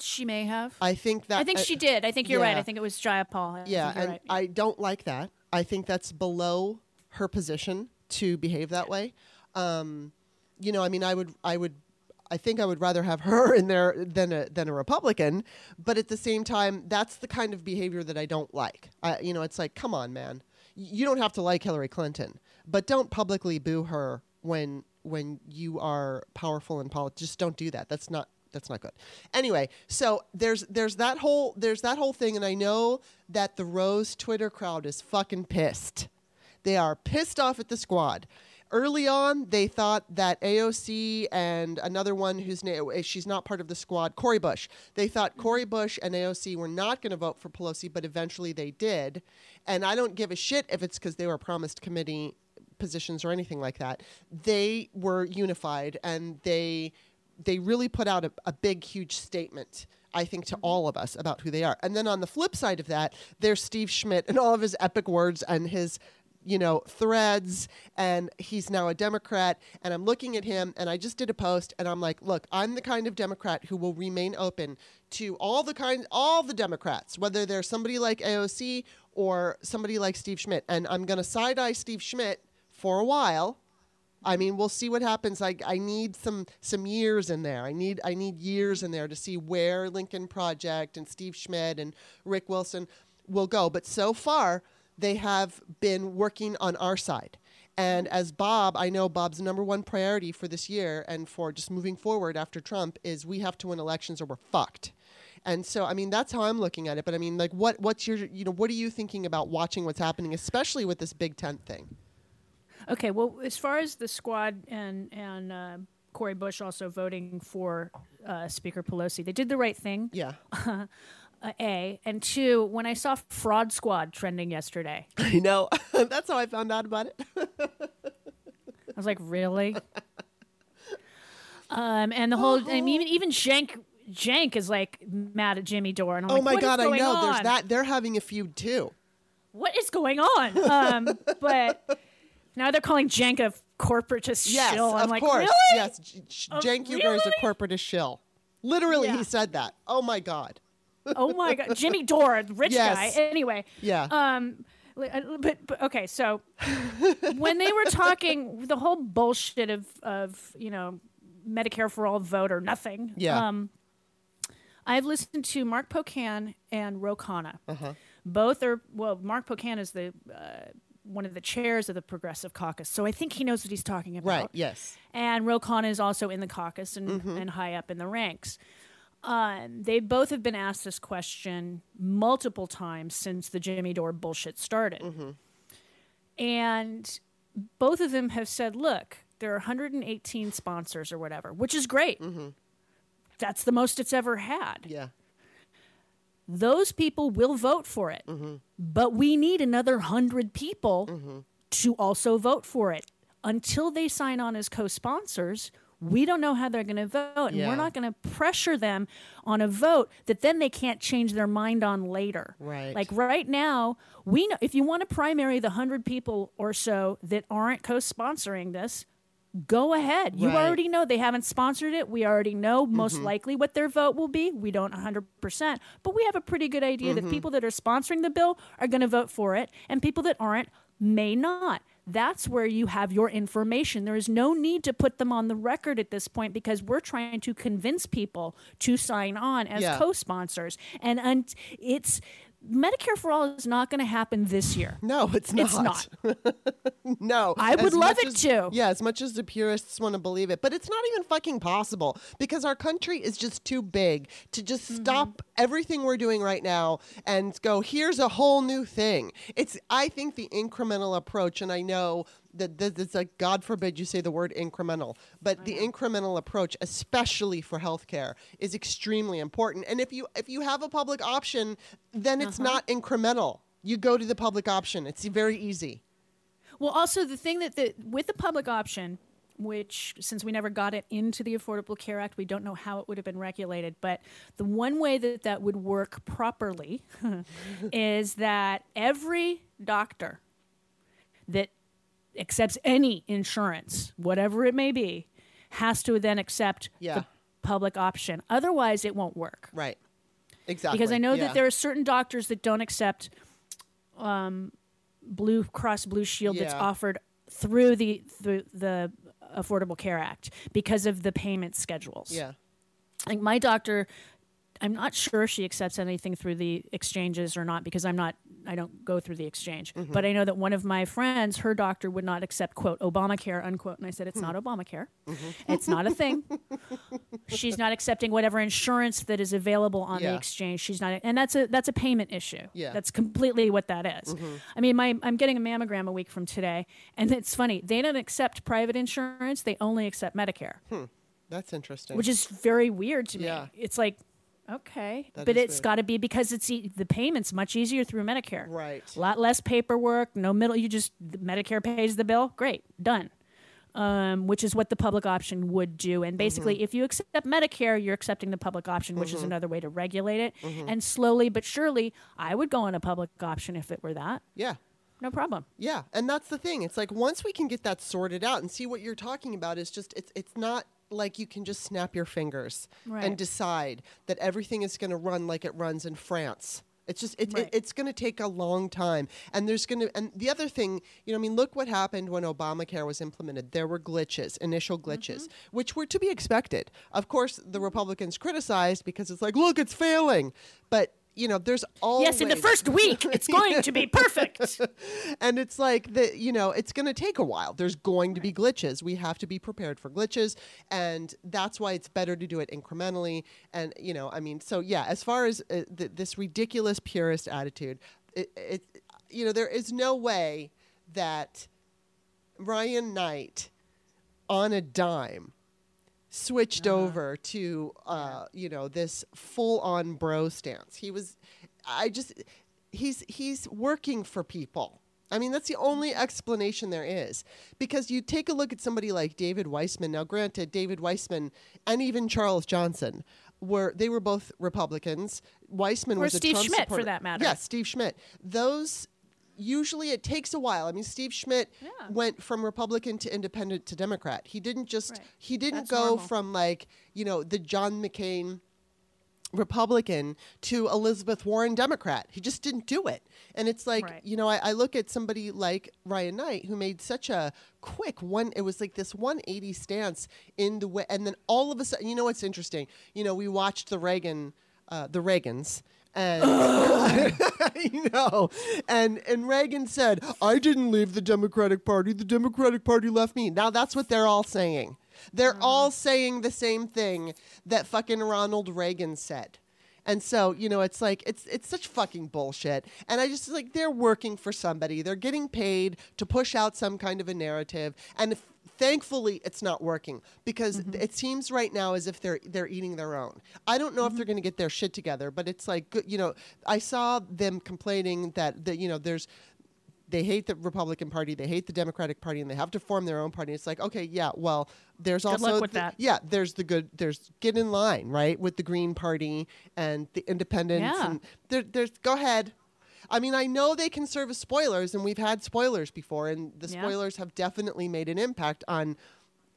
B: She may have.
A: I think that.
B: I think
A: uh,
B: she did. I think you're right. I think it was Jayapal. I
A: Yeah, and
B: right.
A: I don't like that. I think that's below her position to behave that way. Um, you know, I mean, I would, I would, I think I would rather have her in there than a than a Republican. But at the same time, that's the kind of behavior that I don't like. I, you know, it's like, come on, man, you don't have to like Hillary Clinton, but don't publicly boo her when when you are powerful in politics. Just don't do that. That's not that's not good. Anyway, so there's there's that whole there's that whole thing, and I know that the Rose Twitter crowd is fucking pissed. They are pissed off at the squad. Early on, they thought that AOC and another one whose name eh, she's not part of the squad, Cori Bush. They thought mm-hmm. Cori Bush and AOC were not going to vote for Pelosi, but eventually they did. And I don't give a shit if it's because they were promised committee positions or anything like that. They were unified and they they really put out a, a big, huge statement. I think to all of us about who they are. And then on the flip side of that, there's Steve Schmidt and all of his epic words and his you know threads and he's now a democrat and i'm looking at him and i just did a post and i'm like look i'm the kind of democrat who will remain open to all the kind all the democrats whether they're somebody like aoc or somebody like steve schmidt and i'm going to side eye steve schmidt for a while I mean, we'll see what happens. I, I need some some years in there. I need I need years in there to see where Lincoln Project and Steve Schmidt and Rick Wilson will go. But so far, they have been working on our side. And as Bob, I know Bob's number one priority for this year and for just moving forward after Trump is we have to win elections or we're fucked. And so, I mean, that's how I'm looking at it. But I mean, like, what what's your you know what are you thinking about watching what's happening, especially with this Big Tent thing?
B: Okay, well, as far as the squad and and uh, Cori Bush also voting for uh, Speaker Pelosi, they did the right thing.
A: Yeah.
B: Uh, a and two, when I saw Fraud Squad trending yesterday,
A: I know. That's how I found out about it.
B: I was like, really? um, and the whole, I mean, even even Cenk Cenk is like mad at Jimmy Dore, and I'm
A: oh
B: like,
A: my god, I know. There's that. They're having a feud too.
B: What is going on? Um, but now they're calling Cenk a corporatist
A: Yes,
B: shill. I'm
A: of
B: like,
A: course.
B: really?
A: Yes, J- J-
B: Oh,
A: Cenk Uygur is a corporatist shill. Literally,
B: Yeah.
A: he said that. Oh my god.
B: oh my god, Jimmy Dore, rich
A: Yes.
B: guy. Anyway,
A: Yeah.
B: um, uh, but, but okay, so when they were talking the whole bullshit of of you know Medicare for all vote or nothing.
A: Yeah.
B: Um, I've listened to Mark Pocan and Ro Khanna.
A: Uh-huh.
B: Both are well. Mark Pocan is the uh, one of the chairs of the Progressive Caucus, so I think he knows what he's talking about.
A: Right. Yes.
B: And Ro Khanna is also in the caucus and,
A: Mm-hmm.
B: and high up in the ranks. Um, they both have been asked this question multiple times since the Jimmy Dore bullshit started.
A: Mm-hmm.
B: And both of them have said, look, there are 118 sponsors or whatever, which is great. That's the most it's ever had.
A: Yeah.
B: Those people will vote for it. Mm-hmm. But we need another 100 people mm-hmm. to also vote for it. Until they sign on as co sponsors, we don't know how they're going to vote. And
A: Yeah.
B: we're not going to pressure them on a vote that then they can't change their mind on later.
A: Right.
B: Like right now, we know if you want to primary the 100 people or so that aren't co sponsoring this, go ahead. You
A: Right. Mm-hmm.
B: already know they haven't sponsored it. We already know most likely what their vote will be. We don't 100%, but we have a pretty good idea
A: Mm-hmm.
B: that people that are sponsoring the bill are going to vote for it, and people that aren't may not. That's where you have your information. There is no need to put them on the record at this point because we're trying to convince people to sign on as
A: Yeah.
B: co-sponsors. And, and it's Medicare for all is not going to happen this year.
A: No, it's not.
B: It's not.
A: no.
B: I would love it
A: as-
B: to.
A: Yeah, as much as the purists want to believe it, but it's not even fucking possible because our country is just too big to just
B: Mm-hmm.
A: stop everything we're doing right now and go, here's a whole new thing. It's I think the incremental approach and I know that it's like God forbid you say the word incremental, but the incremental approach, especially for healthcare, is extremely important. And if you if you have a public option, then
B: Uh-huh.
A: it's not incremental. You go to the public option. It's very easy.
B: Well, also the thing that the with the public option, which since we never got it into the Affordable Care Act, we don't know how it would have been regulated. But the one way that that would work properly is that every doctor that accepts any insurance, whatever it may be, has to then accept
A: Yeah.
B: the public option. Otherwise, it won't work.
A: Right. Exactly.
B: Because I know
A: Yeah.
B: that there are certain doctors that don't accept um, Blue Cross Blue Shield that's offered through the, the the Affordable Care Act because of the payment schedules.
A: Yeah.
B: Like my doctor, I'm not sure if she accepts anything through the exchanges or not because I'm not I don't go through the exchange.
A: Mm-hmm.
B: But I know that one of my friends, her doctor would not accept quote Obamacare unquote, and I said
A: Hmm.
B: it's not Obamacare.
A: Mm-hmm.
B: It's not a thing. She's not accepting whatever insurance that is available on
A: Yeah.
B: the exchange. She's not, and that's a that's a payment issue.
A: Yeah.
B: that's completely what that is. I mean, my I'm getting a mammogram a week from today, and it's funny. They don't accept private insurance. They only accept Medicare Hmm.
A: That's interesting.
B: which is very weird to me.
A: Yeah.
B: It's like, okay,
A: That
B: but it's got to be because it's e- the payments much easier through Medicare.
A: Right.
B: A lot less paperwork, no middle. You just Medicare pays the bill. Great, done. Um, which is what the public option would do. And basically,
A: Mm-hmm.
B: if you accept Medicare, you're accepting the public option, which is another way to regulate it.
A: Mm-hmm.
B: And slowly but surely, I would go on a public option if it were that.
A: yeah.
B: No problem.
A: Yeah, and that's the thing. It's like once we can get that sorted out and see what you're talking about is just it's it's not like you can just snap your fingers
B: Right.
A: and decide that everything is going to run like it runs in France. It's just it,
B: Right.
A: it, it's going to take a long time, and there's going to and the other thing, you know, I mean, look what happened when Obamacare was implemented. There were glitches, initial glitches, mm-hmm. which were to be expected. Of course, the Republicans criticized because it's like, look, it's failing, but you know, there's always
B: Yes, in the first week, it's going to be perfect.
A: and it's like the you know it's going to take a while. There's going to be glitches. We have to be prepared for glitches and that's why it's better to do it incrementally. And you know i mean so yeah as far as uh, th- this ridiculous purist attitude it, it you know there is no way that ryan knight on a dime switched over to uh, you know this full on bro stance. He was I just he's he's working for people. I mean that's the only explanation there is because you take a look at somebody like David Weissman. Now granted David Weissman and even Charles Johnson were they were both Republicans. Weissman
B: Or
A: was
B: Steve
A: a Trump
B: Schmidt, for that matter.
A: Yes, Steve Schmidt. Those usually it takes a while. I mean, Steve Schmidt
B: Yeah.
A: went from Republican to Independent to Democrat. He didn't just
B: Right.
A: he didn't
B: That's
A: go
B: normal.
A: from like you know the John McCain Republican to Elizabeth Warren Democrat. He just didn't do it. And it's like,
B: Right.
A: you know, I, I look at somebody like Ryan Knight who made such a quick one. It was like this 180 stance in the way. And then all of a sudden, you know what's interesting? You know, we watched the Reagan, uh, the Reagans. And you know, and and Reagan said, "I didn't leave the Democratic Party. The Democratic Party left me." Now that's what they're all saying. They're mm-hmm. all saying the same thing that fucking Ronald Reagan said. And so, you know, it's like it's it's such fucking bullshit. And I just like they're working for somebody. They're getting paid to push out some kind of a narrative. And if, thankfully it's not working because mm-hmm. it seems right now as if they're they're eating their own. I don't know if they're mm-hmm. going to get their shit together, but it's like you know, I saw them complaining that that you know, there's they hate the Republican Party, they hate the Democratic Party, and they have to form their own party. It's like, okay, yeah, well, there's
B: Good
A: also the-
B: that.
A: yeah, there's the good, there's get in line, right, with the Green Party and the Independents,
B: Yeah.
A: and there, there's go ahead. I mean, I know they can serve as spoilers, and we've had spoilers before, and the
B: Yeah.
A: spoilers have definitely made an impact on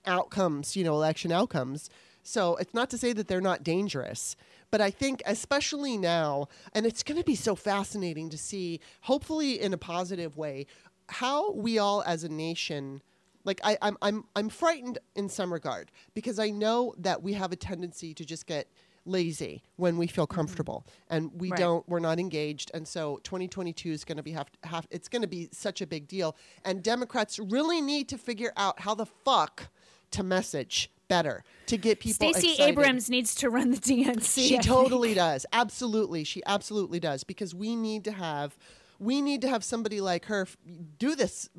A: outcomes, you know, election outcomes. So it's not to say that they're not dangerous, but I think especially now, and it's going to be so fascinating to see, hopefully in a positive way, how we all as a nation. Like I, I'm, I'm, I'm frightened in some regard because I know that we have a tendency to just get lazy when we feel mm-hmm. comfortable and we
B: Right.
A: don't we're not engaged and so 2022 is going to be have, have it's going to be such a big deal and democrats really need to figure out how the fuck to message better to get people
B: Stacey
A: excited.
B: Abrams needs to run the DNC.
A: she
B: I think.
A: totally does absolutely she absolutely does because we need to have we need to have somebody like her f- do this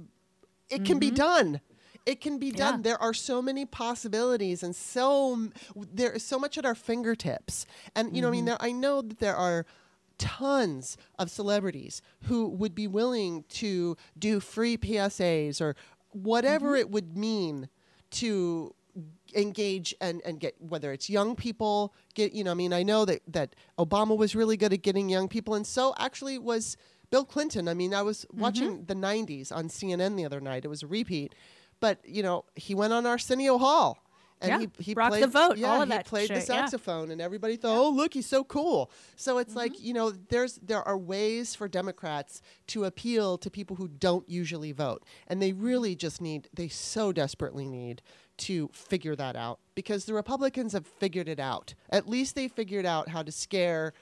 A: it can be mm-hmm. done it can be done
B: Mm-hmm. Yeah.
A: there are so many possibilities and so there is so much at our fingertips and you know i
B: Mm-hmm.
A: mean there, i know that there are tons of celebrities who would be willing to do free psas or whatever
B: Mm-hmm.
A: it would mean to engage and, and get whether it's young people get you know i mean i know that that obama was really good at getting young people and so actually was bill clinton i mean i was
B: Mm-hmm.
A: watching the 90s on cnn the other night it was a repeat but you know he went on arsenio hall and
B: Yeah,
A: he, he
B: Rock the
A: played
B: Vote,
A: yeah,
B: all of
A: he
B: that
A: played the
B: shit, yeah.
A: saxophone and everybody thought oh look he's so cool so it's like
B: Mm-hmm.
A: you know there's there are ways for democrats to appeal to people who don't usually vote and they really just need they so desperately need to figure that out because the republicans have figured it out at least they figured out how to scare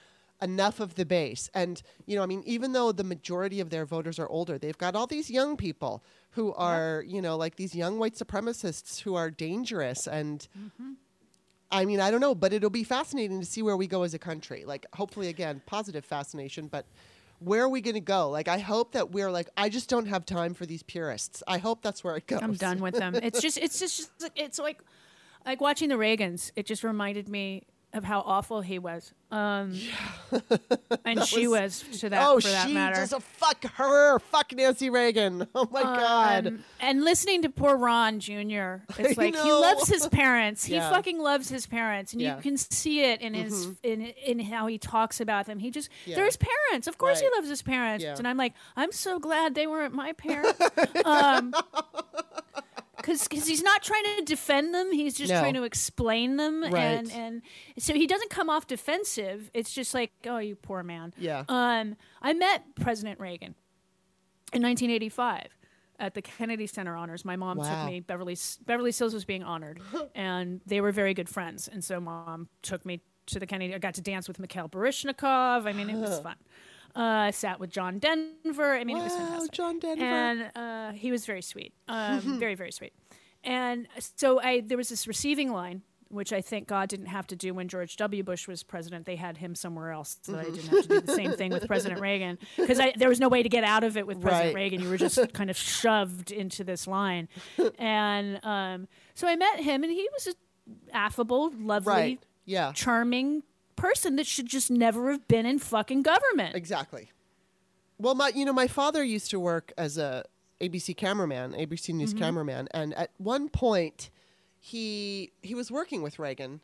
A: enough of the base and you know i mean even though the majority of their voters are older they've got all these young people who are you know like these young white supremacists who are dangerous and mm-hmm. I mean, I don't know, but it'll be fascinating to see where we go as a country. Like, hopefully, again, positive fascination, but where are we going to go? Like, I hope that we're like, I just don't have time for these purists. I hope that's where it goes.
B: I'm done with them. It's just, it's just, it's like, like watching the Reagans. It just reminded me of how awful he was, um, and she was, to that
A: oh,
B: for that
A: she
B: matter.
A: just a fuck her, fuck Nancy Reagan. Oh my God.
B: Um, and listening to poor Ron Jr., it's like he loves his parents. He
A: Yeah.
B: fucking loves his parents, and
A: Yeah. Mm-hmm.
B: you can see it in his in in how he talks about them. He just
A: Yeah.
B: they're his parents. Of course,
A: Right.
B: he loves his parents. And I'm like, I'm so glad they weren't my parents. um, because he's not trying to defend them he's just
A: No.
B: trying to explain them and and so he doesn't come off defensive it's just like oh you poor man
A: Yeah.
B: um i met president reagan in 1985 at the Kennedy Center honors. My mom
A: Wow.
B: took me. Beverly Beverly Sills was being honored, and they were very good friends. And so mom took me to the Kennedy. I got to dance with Mikhail Baryshnikov. I mean, it was fun. Uh, I sat with John Denver. I mean, it was
A: Wow,
B: fantastic.
A: John Denver.
B: And uh, he was very sweet, um, very very sweet. And so I there was this receiving line. Which I think God didn't have to do when George W. Bush was president. They had him somewhere else, so I didn't have to do the same thing with President Reagan because there was no way to get out of it with President
A: Right.
B: Reagan. You were just kind of shoved into this line, and um, so I met him, and he was an affable, lovely,
A: right. Yeah.
B: charming person that should just never have been in fucking government.
A: Exactly. Well, my you know my father used to work as a ABC cameraman, ABC News
B: Mm-hmm.
A: cameraman, and at one point he he was working with Reagan,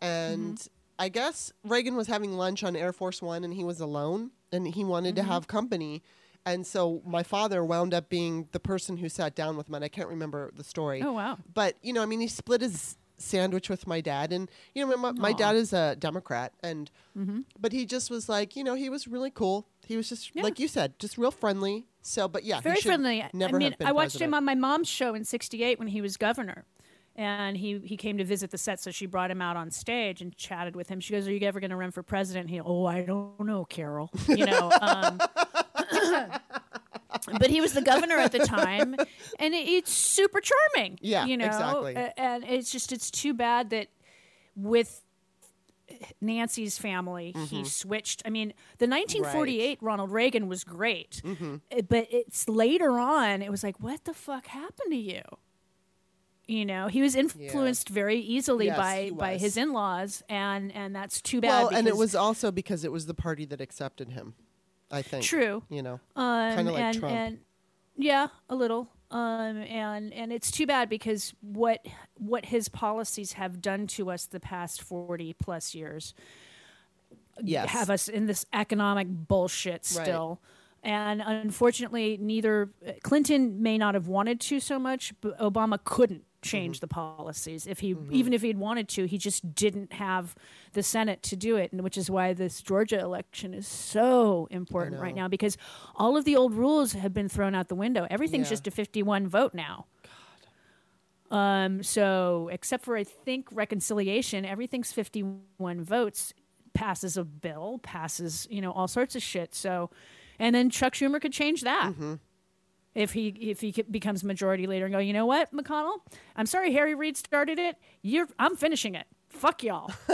A: and
B: Mm-hmm.
A: I guess Reagan was having lunch on Air Force One, and he was alone, and he wanted
B: Mm-hmm.
A: to have company. And so my father wound up being the person who sat down with him, and I can't remember the story.
B: Oh, wow.
A: But you know, I mean, he split his sandwich with my dad, and you know, my, my dad is a Democrat, and
B: Mm-hmm.
A: but he just was like, you know, he was really cool. He was just
B: Yeah.
A: like you said, just real friendly. So, but yeah,
B: very friendly.
A: Never
B: I mean, I watched
A: president.
B: him on my mom's show in '68 when he was governor, and he he came to visit the set, so she brought him out on stage and chatted with him. She goes, "Are you ever going to run for president?" He, "Oh, I don't know, Carol." You know. Um, but he was the governor at the time, and it, it's super charming.
A: Yeah,
B: you know,
A: exactly.
B: And it's just it's too bad that with Nancy's family, he switched. I mean, the 1948 Ronald Reagan was great, Uh, but it's later on. It was like, what the fuck happened to you? You know, he was influenced very easily
A: Yes,
B: by by his in-laws, and and that's too bad.
A: Well, and it was also because it was the party that accepted him. I think.
B: true.
A: You know,
B: um,
A: kind of like
B: and,
A: Trump.
B: and yeah, a little. Um, and and it's too bad because what what his policies have done to us the past forty plus years
A: yes.
B: have us in this economic bullshit
A: Right.
B: still. And unfortunately, neither Clinton may not have wanted to so much, but Obama couldn't change
A: Mm-hmm.
B: the policies. If he even if he'd wanted to, he just didn't have the Senate to do it, and which is why this Georgia election is so important right now because all of the old rules have been thrown out the window. Everything's
A: Yeah.
B: just a 51 vote now. Um, so except for I think reconciliation, everything's 51 votes, passes a bill, passes, you know, all sorts of shit. So, and then Chuck Schumer could change that. If he if he becomes majority leader and go, you know what, McConnell, I'm sorry Harry Reid started it. You're I'm finishing it. Fuck y'all.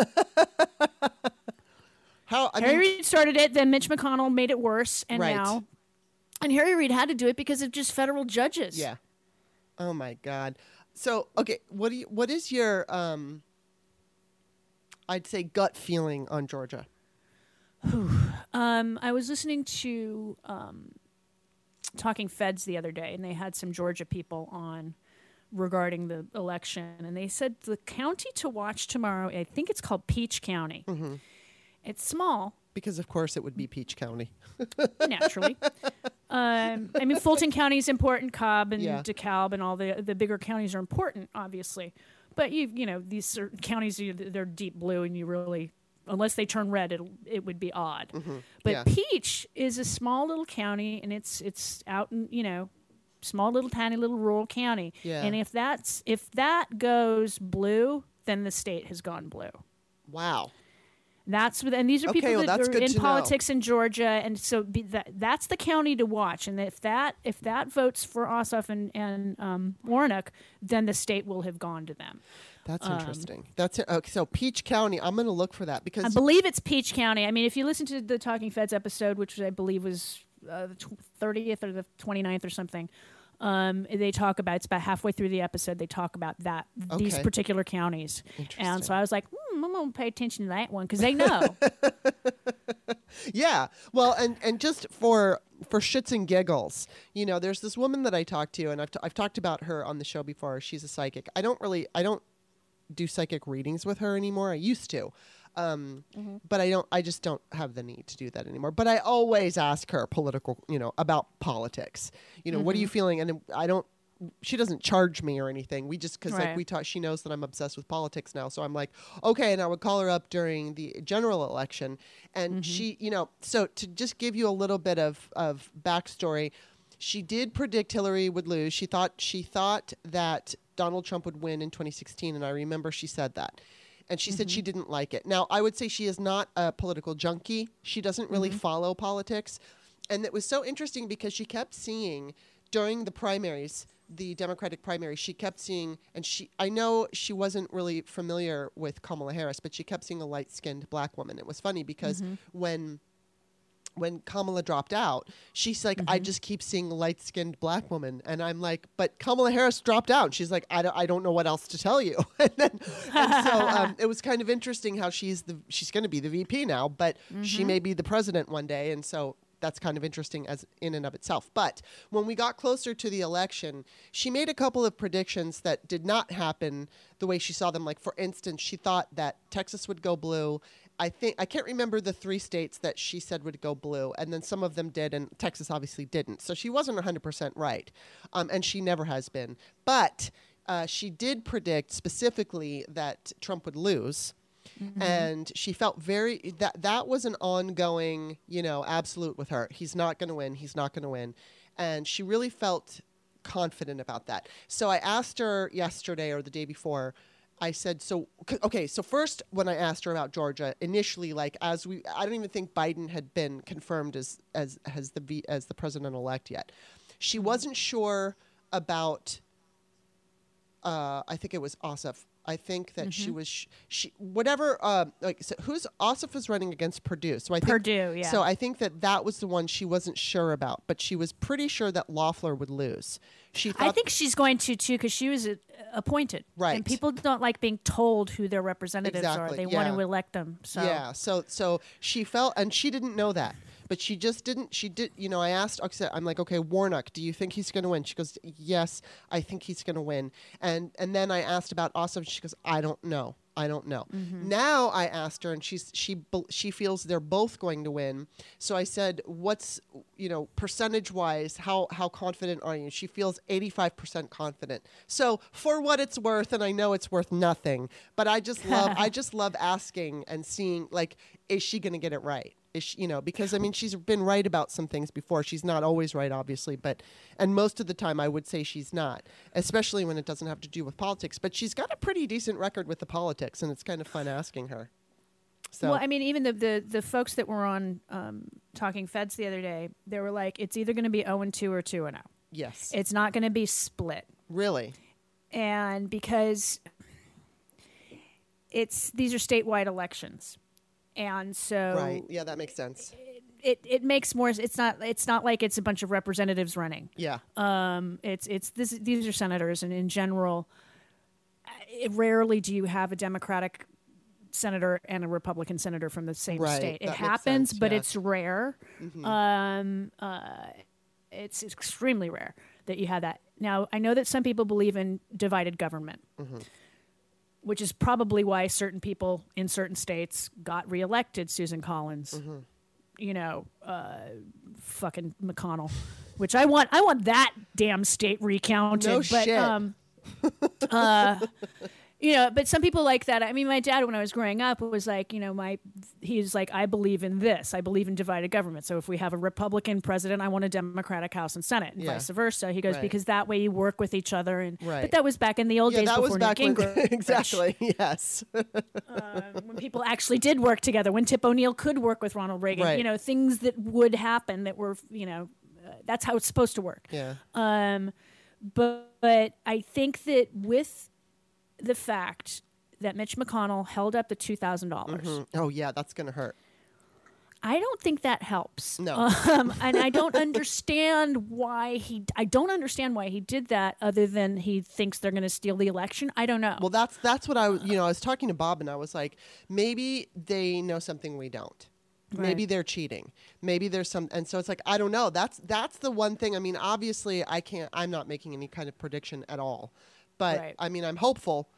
A: How I
B: Harry
A: mean,
B: Reid started it, then Mitch McConnell made it worse, and
A: Right.
B: now, and Harry Reid had to do it because of just federal judges.
A: yeah. Oh my God. So okay, what do you? What is your? um I'd say gut feeling on Georgia.
B: Um, I was listening to um, Talking Feds the other day, and they had some Georgia people on regarding the election, and they said the county to watch tomorrow. I think it's called Peach County.
A: Mm-hmm.
B: It's small,
A: Because of course it would be Peach County.
B: naturally. um, I mean, Fulton County is important. Cobb and
A: Yeah.
B: DeKalb and all the the bigger counties are important, obviously. But you you know these certain counties you- they're deep blue, and you really unless they turn red, it it would be odd. But
A: Mm-hmm. Yeah.
B: Peach is a small little county, and it's it's out in you know small little tiny little rural county.
A: Yeah.
B: And if that's if that goes blue, then the state has gone blue.
A: Wow.
B: That's what, and these are
A: Okay,
B: people
A: well,
B: that are in
A: to know.
B: politics in Georgia, and so be, that that's the county to watch. And if that if that votes for Ossoff and and um, Warnock, then the state will have gone to them.
A: That's interesting. That's it. Okay, so Peach County. I'm going to look for that because
B: I believe it's Peach County. I mean, if you listen to the Talking Feds episode, which I believe was uh, the thirtieth or the 29th or something, um, they talk about it's about halfway through the episode. They talk about that these particular counties, and so I was like, hmm, I'm gonna pay attention to that one because they know.
A: Yeah. Well, and and just for for shits and giggles, you know, there's this woman that I talked to, and I've t- I've talked about her on the show before. She's a psychic. I don't really I don't do psychic readings with her anymore. I used to. Um, mm-hmm. but I don't. I just don't have the need to do that anymore. But I always ask her political, you know, about politics. You know, what are you mm-hmm. feeling? And I don't. She doesn't charge me or anything. We just because like we talk. She knows that I'm obsessed with politics now. So I'm like, okay. And I would call her up during the general election, and mm-hmm. she, you know, so to just give you a little bit of of backstory, she did predict Hillary would lose. She thought she thought that Donald Trump would win in 2016, and I remember she said that. And she said she mm-hmm. didn't like it. Now, I would say she is not a political junkie. She doesn't really mm-hmm. follow politics. And it was so interesting because she kept seeing during the primaries, the Democratic primaries, she kept seeing, and she, I know she wasn't really familiar with Kamala Harris, but she kept seeing a light skinned black woman. It was funny because mm-hmm. when when Kamala dropped out, she's like, I just keep seeing light skinned black woman. And I'm like, but Kamala Harris dropped out. She's like, I don't, I don't know what else to tell you. and, then, and so um, it was kind of interesting how she's the, she's going to be the VP now, but she may be the president one day. And so that's kind of interesting as in and of itself. But when we got closer to the election, she made a couple of predictions that did not happen the way she saw them. Like for instance, she thought that Texas would go blue. I think I can't remember the three states that she said would go blue, and then some of them did, and Texas obviously didn't. So she wasn't 100% right, um, and she never has been. But uh, she did predict specifically that Trump would lose and she felt very that that was an ongoing you know absolute with her he's not going to win he's not going to win and she really felt confident about that. So I asked her yesterday or the day before. I said, so okay. So first, when I asked her about Georgia, initially, like as we, I don't even think Biden had been confirmed as as as the as the president elect yet. She wasn't sure about. Uh, I think it was Ossoff. I think that she was sh- she whatever. Uh, like so who's Ossoff was running against Perdue. So I think
B: Perdue, yeah.
A: So I think that that was the one she wasn't sure about, but she was pretty sure that Loeffler would lose. She
B: I think she's going to too because she was uh, appointed.
A: Right.
B: And people don't like being told who their representatives are.
A: Exactly,
B: They want to elect them. So
A: Yeah. So so she felt, and she didn't know that, but she just didn't. She did. You know, I asked. I'm like, okay, Warnock, do you think he's going to win? She goes, yes, I think he's going to win. And and then I asked about Ossoff. She goes, I don't know. I don't know. Mm-hmm. Now I asked her, and she's she she feels they're both going to win. So I said, "What's you know percentage wise? How how confident are you?" She feels eighty five percent confident. So for what it's worth, and I know it's worth nothing, but I just love I just love asking and seeing like, is she going to get it right? Is she, you know because I mean she's been right about some things before. She's not always right, obviously, but and most of the time I would say she's not, especially when it doesn't have to do with politics. But she's got a pretty decent record with the politics, and it's kind of fun asking her. So
B: Well, I mean, even the, the, the folks that were on um, Talking Feds the other day, they were like, it's either going to be 0 and 2 or 2 and 0.
A: yes,
B: It's not going to be split.
A: really,
B: And because it's these are statewide elections. And so
A: right? Yeah, that makes sense.
B: it, it makes more it's not it's not like it's a bunch of representatives running.
A: Yeah,
B: Um, it's it's this, these are senators, and in general, it, rarely do you have a Democratic senator and a Republican senator from the same
A: Right,
B: state. It happens,
A: sense,
B: but
A: yeah.
B: it's rare. Um, uh, it's extremely rare that you have that. Now, I know that some people believe in divided government. Which is probably why certain people in certain states got reelected. Susan Collins, you know, uh, fucking McConnell, which I want. I want that damn state recounted.
A: No
B: but,
A: shit.
B: Um, uh, you know, but some people like that. I mean, my dad, when I was growing up, was like, you know, my he's like, I believe in this. I believe in divided government. So if we have a Republican president, I want a Democratic House and Senate, and
A: Yeah.
B: vice versa. He goes
A: Right.
B: because that way you work with each other. And
A: Right.
B: but that was back in the old
A: yeah,
B: days
A: that
B: before
A: was back
B: Newt
A: when
B: Gingrich.
A: exactly. Yes,
B: when people actually did work together, when Tip O'Neill could work with Ronald Reagan,
A: Right.
B: you know, things that would happen that were, you know, uh, that's how it's supposed to work.
A: yeah,
B: Um, but, but I think that with the fact that Mitch McConnell held up the two dollars,
A: oh yeah, that's gonna hurt.
B: I don't think that helps.
A: No.
B: um, and I don't understand why he. I don't understand why he did that, other than he thinks they're going to steal the election. I don't know.
A: Well, that's that's what I was. You know, I was talking to Bob, and I was like, maybe they know something we don't. Maybe they're cheating. Maybe there's some, and so it's like I don't know. That's that's the one thing. I mean, obviously, I can't. I'm not making any kind of prediction at all, but
B: Right.
A: I mean, I'm hopeful.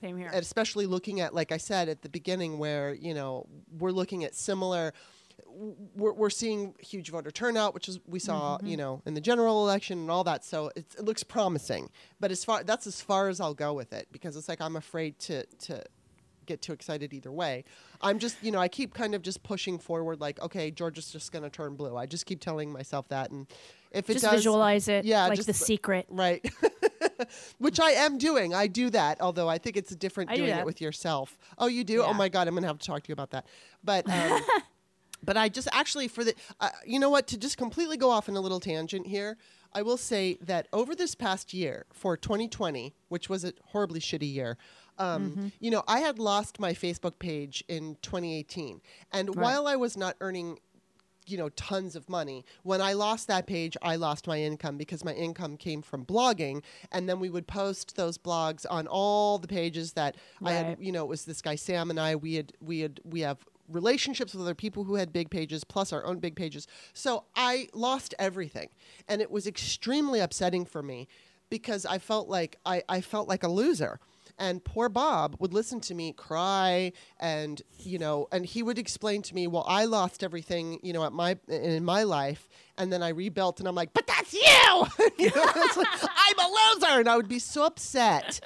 B: Same here.
A: especially looking at like i said at the beginning where you know we're looking at similar we're, we're seeing huge voter turnout which is we saw
B: Mm-hmm.
A: you know in the general election and all that so it's, it looks promising but as far that's as far as i'll go with it because it's like i'm afraid to to get too excited either way i'm just you know i keep kind of just pushing forward like okay georgia's just going to turn blue i just keep telling myself that and if it does,
B: just
A: does
B: visualize it,
A: yeah
B: like
A: just-
B: the secret.
A: Right. Which I am doing. I do that, although I think it's different
B: I do
A: doing it with yourself. Oh, you do? Oh my God, I'm going to have to talk to you about that. But. Um, But I just actually for the, uh, you know what, to just completely go off in a little tangent here, I will say that over this past year for 2020, which was a horribly shitty year, um,
B: Mm-hmm.
A: you know, I had lost my Facebook page in 2018, and while I was not earning you know tons of money. When i lost that page i lost my income because my income came from blogging. And then we would post those blogs on all the pages that i had you know it was this guy sam and i. We had we had we have relationships with other people who had big pages plus our own big pages. So i lost everything. And it was extremely upsetting for me because i felt like i, I felt like a loser and poor Bob would listen to me cry and you know and he would explain to me well I lost everything you know at my in my life and then I rebuilt and I'm like but that's you, you know, like, I'm a loser! And I would be so upset.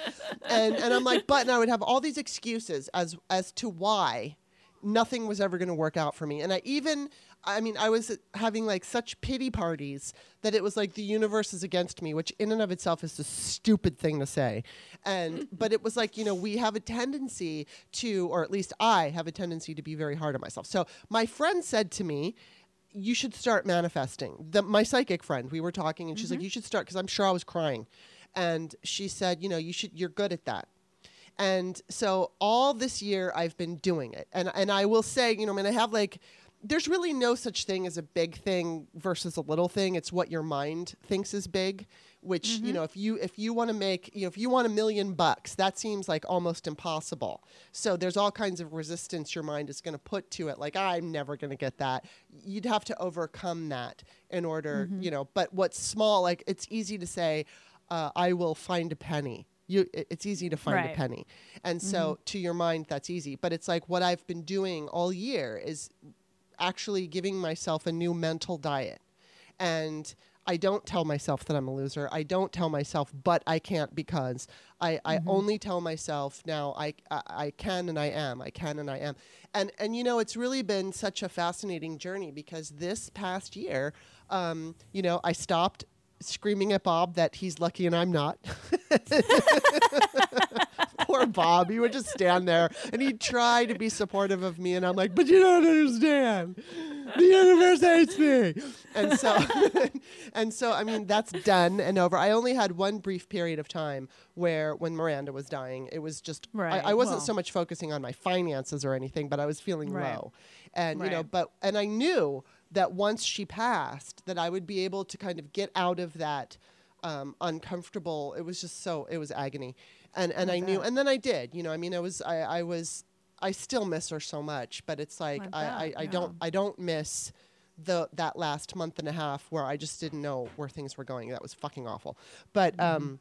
A: And and I'm like but and I would have all these excuses as as to why nothing was ever going to work out for me. And i even I mean, I was having like such pity parties that it was like the universe is against me, which in and of itself is a stupid thing to say. And but it was like, you know, we have a tendency to or at least I have a tendency to be very hard on myself. So my friend said to me, you should start manifesting. The, my psychic friend, we were talking and she's like, mm-hmm. you should start because I'm sure I was crying. And she said, you know, you should you're good at that. And so all this year I've been doing it. And and I will say, you know, I mean I have like there's really no such thing as a big thing versus a little thing. It's what your mind thinks is big, which, you mm-hmm. know, if you if you want to make, you know, if you want a million bucks, that seems like almost impossible. So there's all kinds of resistance your mind is going to put to it like I'm never going to get that. You'd have to overcome that in order, mm-hmm. you know, but what's small like it's easy to say uh, I will find a penny. You, it's easy to find a penny, and so mm-hmm. to your mind that's easy. But it's like what I've been doing all year is actually giving myself a new mental diet. And I don't tell myself that I'm a loser. I don't tell myself, but I can't because I, I only tell myself now I, I I can and I am. I can and I am. And and you know, it's really been such a fascinating journey because this past year, um, you know, I stopped screaming at Bob that he's lucky and I'm not. Poor Bob. He would just stand there and he'd try to be supportive of me. And I'm like, but you don't understand. The universe hates me. And so, and so, I mean, that's done and over. I only had one brief period of time where, when Miranda was dying, it was just,
B: Right,
A: I, I wasn't
B: well.
A: so much focusing on my finances or anything, but I was feeling
B: Right.
A: low. And, you know, but, and I knew that once she passed, that I would be able to kind of get out of that um, uncomfortable. It was just so it was agony, and and I knew, and then I did. You know, I mean, I was I, I was I still miss her so much, but it's like
B: I
A: I, I,
B: bet,
A: I
B: yeah.
A: don't I don't miss the that last month and a half where I just didn't know where things were going. That was fucking awful. But
B: Mm-hmm.
A: um,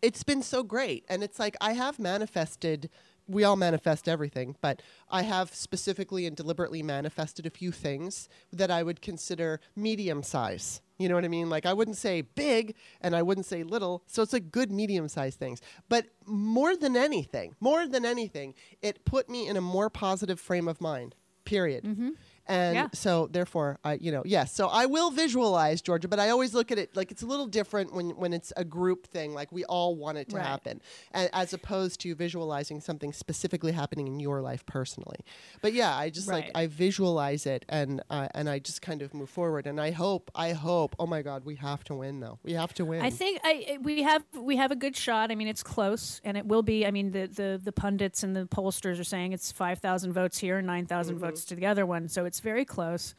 A: it's been so great, and it's like I have manifested. We all manifest everything, but I have specifically and deliberately manifested a few things that I would consider medium size. You know what I mean? Like I wouldn't say big and I wouldn't say little. So it's like good medium sized things. But more than anything, more than anything, it put me in a more positive frame of mind. Period. Mm-hmm. And
B: Yeah.
A: so therefore I you know, yes. So I will visualize Georgia, but I always look at it like it's a little different when when it's a group thing, like we all want it to
B: Right.
A: happen. And as opposed to visualizing something specifically happening in your life personally. But yeah, I just like I visualize it and uh, and I just kind of move forward and I hope I hope oh my god, we have to win though. We have to win.
B: I think I we have we have a good shot. I mean, it's close, and it will be. I mean, the the, the pundits and the pollsters are saying it's five thousand votes here and 9,000
A: Mm-hmm.
B: votes to the other one, so it's very close.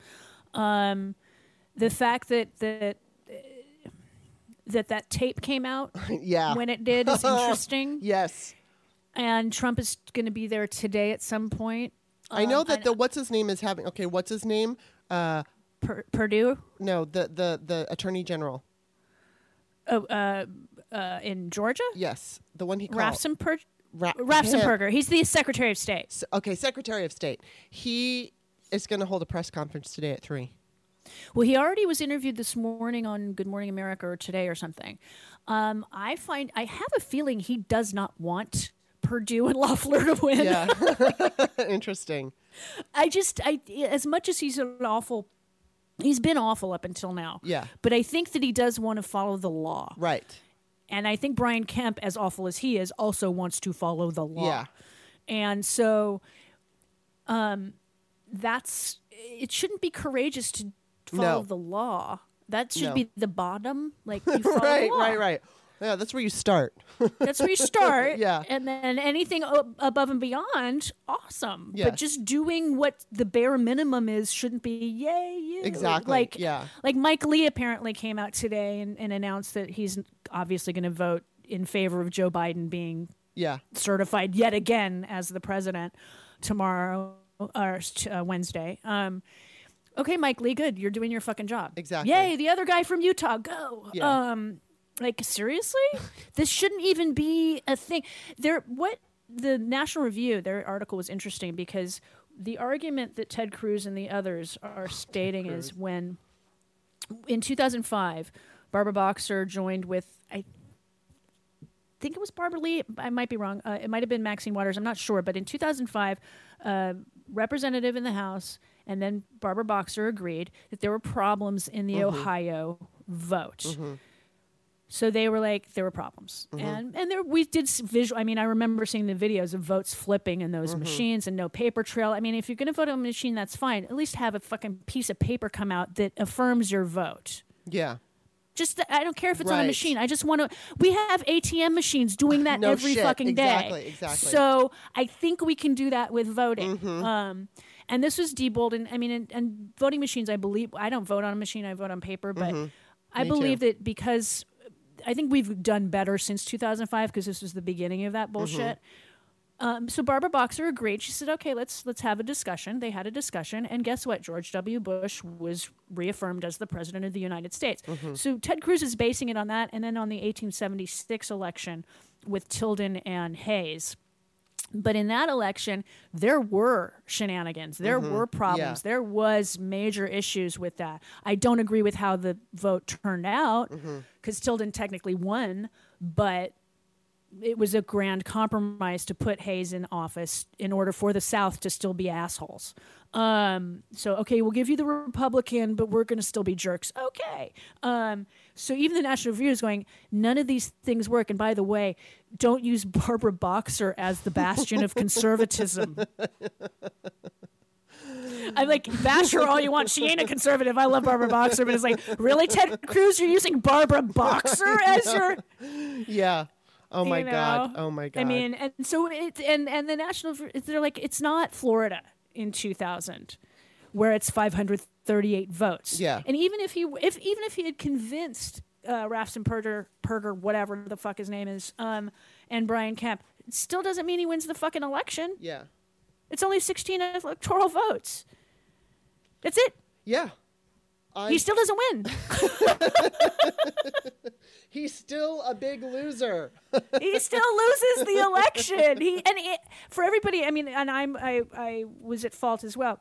B: Um, the fact that that that that tape came out
A: yeah.
B: when it did is interesting,
A: yes.
B: and Trump is going to be there today at some point.
A: I know
B: Um,
A: that the what's his name is having okay, what's his name? Uh
B: Pur- Perdue
A: no, the the the attorney general.
B: oh, uh, uh, in Georgia,
A: Yes, the one he called.
B: Rafsenper-
A: Ra-
B: Rafsenperger. He's the Secretary of State.
A: S- Okay, Secretary of State. He is going to hold a press conference today at three.
B: Well, he already was interviewed this morning on Good Morning America or today or something. Um, I find I have a feeling he does not want Perdue and Loeffler to win.
A: Yeah, interesting.
B: I just I as much as he's an awful he's been awful up until now.
A: Yeah.
B: But I think that he does want to follow the law.
A: Right.
B: And I think Brian Kemp, as awful as he is, also wants to follow the law.
A: Yeah.
B: And so um that's it shouldn't be courageous to follow
A: No.
B: the law. That should
A: No.
B: be the bottom. Like you follow
A: Right.
B: the law.
A: Right. Right. Yeah, that's where you start.
B: That's where you start.
A: Yeah.
B: And then anything o- above and beyond, awesome.
A: Yes.
B: But just doing what the bare minimum is shouldn't be yay you.
A: Exactly,
B: Like
A: yeah.
B: Like Mike Lee apparently came out today and, and announced that he's obviously going to vote in favor of Joe Biden being
A: Yeah.
B: certified yet again as the president tomorrow or uh, Wednesday. Um, okay, Mike Lee, good. You're doing your fucking job.
A: Exactly.
B: Yay, the other guy from Utah, go.
A: Yeah.
B: Um, like seriously, this shouldn't even be a thing. There, what the National Review, their article was interesting because the argument that Ted Cruz and the others are stating is when in 2005, Barbara Boxer joined with I think it was Barbara Lee. I might be wrong. Uh, it might have been Maxine Waters. I'm not sure. But in 2005, uh, representative in the House and then Barbara Boxer agreed that there were problems in the mm-hmm. Ohio vote. Mm-hmm. So they were like, there were problems, mm-hmm. and and there we did visual. I mean, I remember seeing the videos of votes flipping in those machines and no paper trail. I mean, if you're going to vote on a machine, that's fine. At least have a fucking piece of paper come out that affirms your vote.
A: Yeah.
B: Just I don't care if it's on a machine. I just want to. We have ATM machines doing that
A: No
B: every
A: shit.
B: fucking day.
A: Exactly, exactly.
B: So I think we can do that with voting.
A: Mm-hmm.
B: Um, and this was Diebold, and I mean, and, and voting machines. I believe I don't vote on a machine. I vote on paper, but I
A: Mm-hmm. Me
B: believe
A: too.
B: that because I think we've done better since 2005 because this was the beginning of that
A: Mm-hmm.
B: Um, so Barbara Boxer agreed. She said, "Okay, let's let's have a discussion." They had a discussion, and guess what? George W. Bush was reaffirmed as the president of the United States.
A: Mm-hmm.
B: So Ted Cruz is basing it on that, and then on the 1876 election with Tilden and Hayes. But in that election, there were shenanigans. There were problems.
A: Yeah.
B: There was major issues with that. I don't agree with how the vote turned out because Tilden technically won, but it was a grand compromise to put Hayes in office in order for the South to still be assholes. Um, so okay, we'll give you the Republican, but we're going to still be jerks. Okay. Um, so even the National Review is going, none of these things work. And by the way, don't use Barbara Boxer as the bastion of conservatism. I'm like, bash her all you want. She ain't a conservative. I love Barbara Boxer, but it's like, really, Ted Cruz, you're using Barbara Boxer as your
A: Yeah. Oh my
B: you
A: god. Oh my god.
B: I mean, and so it's and and the national they're like it's not Florida in 2000 where it's 538 votes.
A: Yeah.
B: And even if he if even if he had convinced uh, Raffensperger, Perger, Perger whatever the fuck his name is, um, and Brian Kemp, it still doesn't mean he wins the fucking election.
A: yeah.
B: It's only 16 electoral votes. That's it.
A: Yeah.
B: He
A: I'm,
B: still doesn't win.
A: he's still a big loser.
B: he still loses the election. He and it, for everybody. I mean, and I'm I I was at fault as well.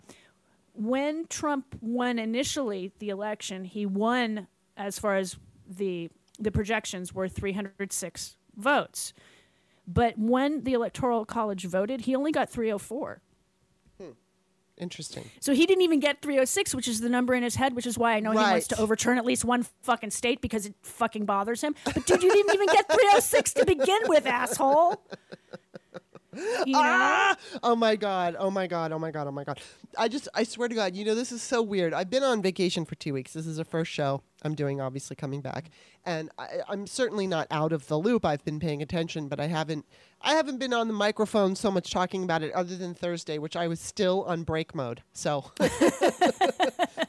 B: When Trump won initially the election, he won as far as the the projections were 306 votes. But when the electoral college voted, he only got 304.
A: Interesting.
B: So he didn't even get 306, which is the number in his head, which is why I know he wants to overturn at least one fucking state because it fucking bothers him. But dude, you didn't even get 306 to begin with, asshole. You know?
A: Ah! Oh my god. Oh my god. Oh my god. Oh my god. I just I swear to god, you know this is so weird. I've been on vacation for 2 weeks. This is the first show I'm doing obviously coming back. And I, I'm certainly not out of the loop. I've been paying attention, but I haven't I haven't been on the microphone so much talking about it other than Thursday, which I was still on break mode. So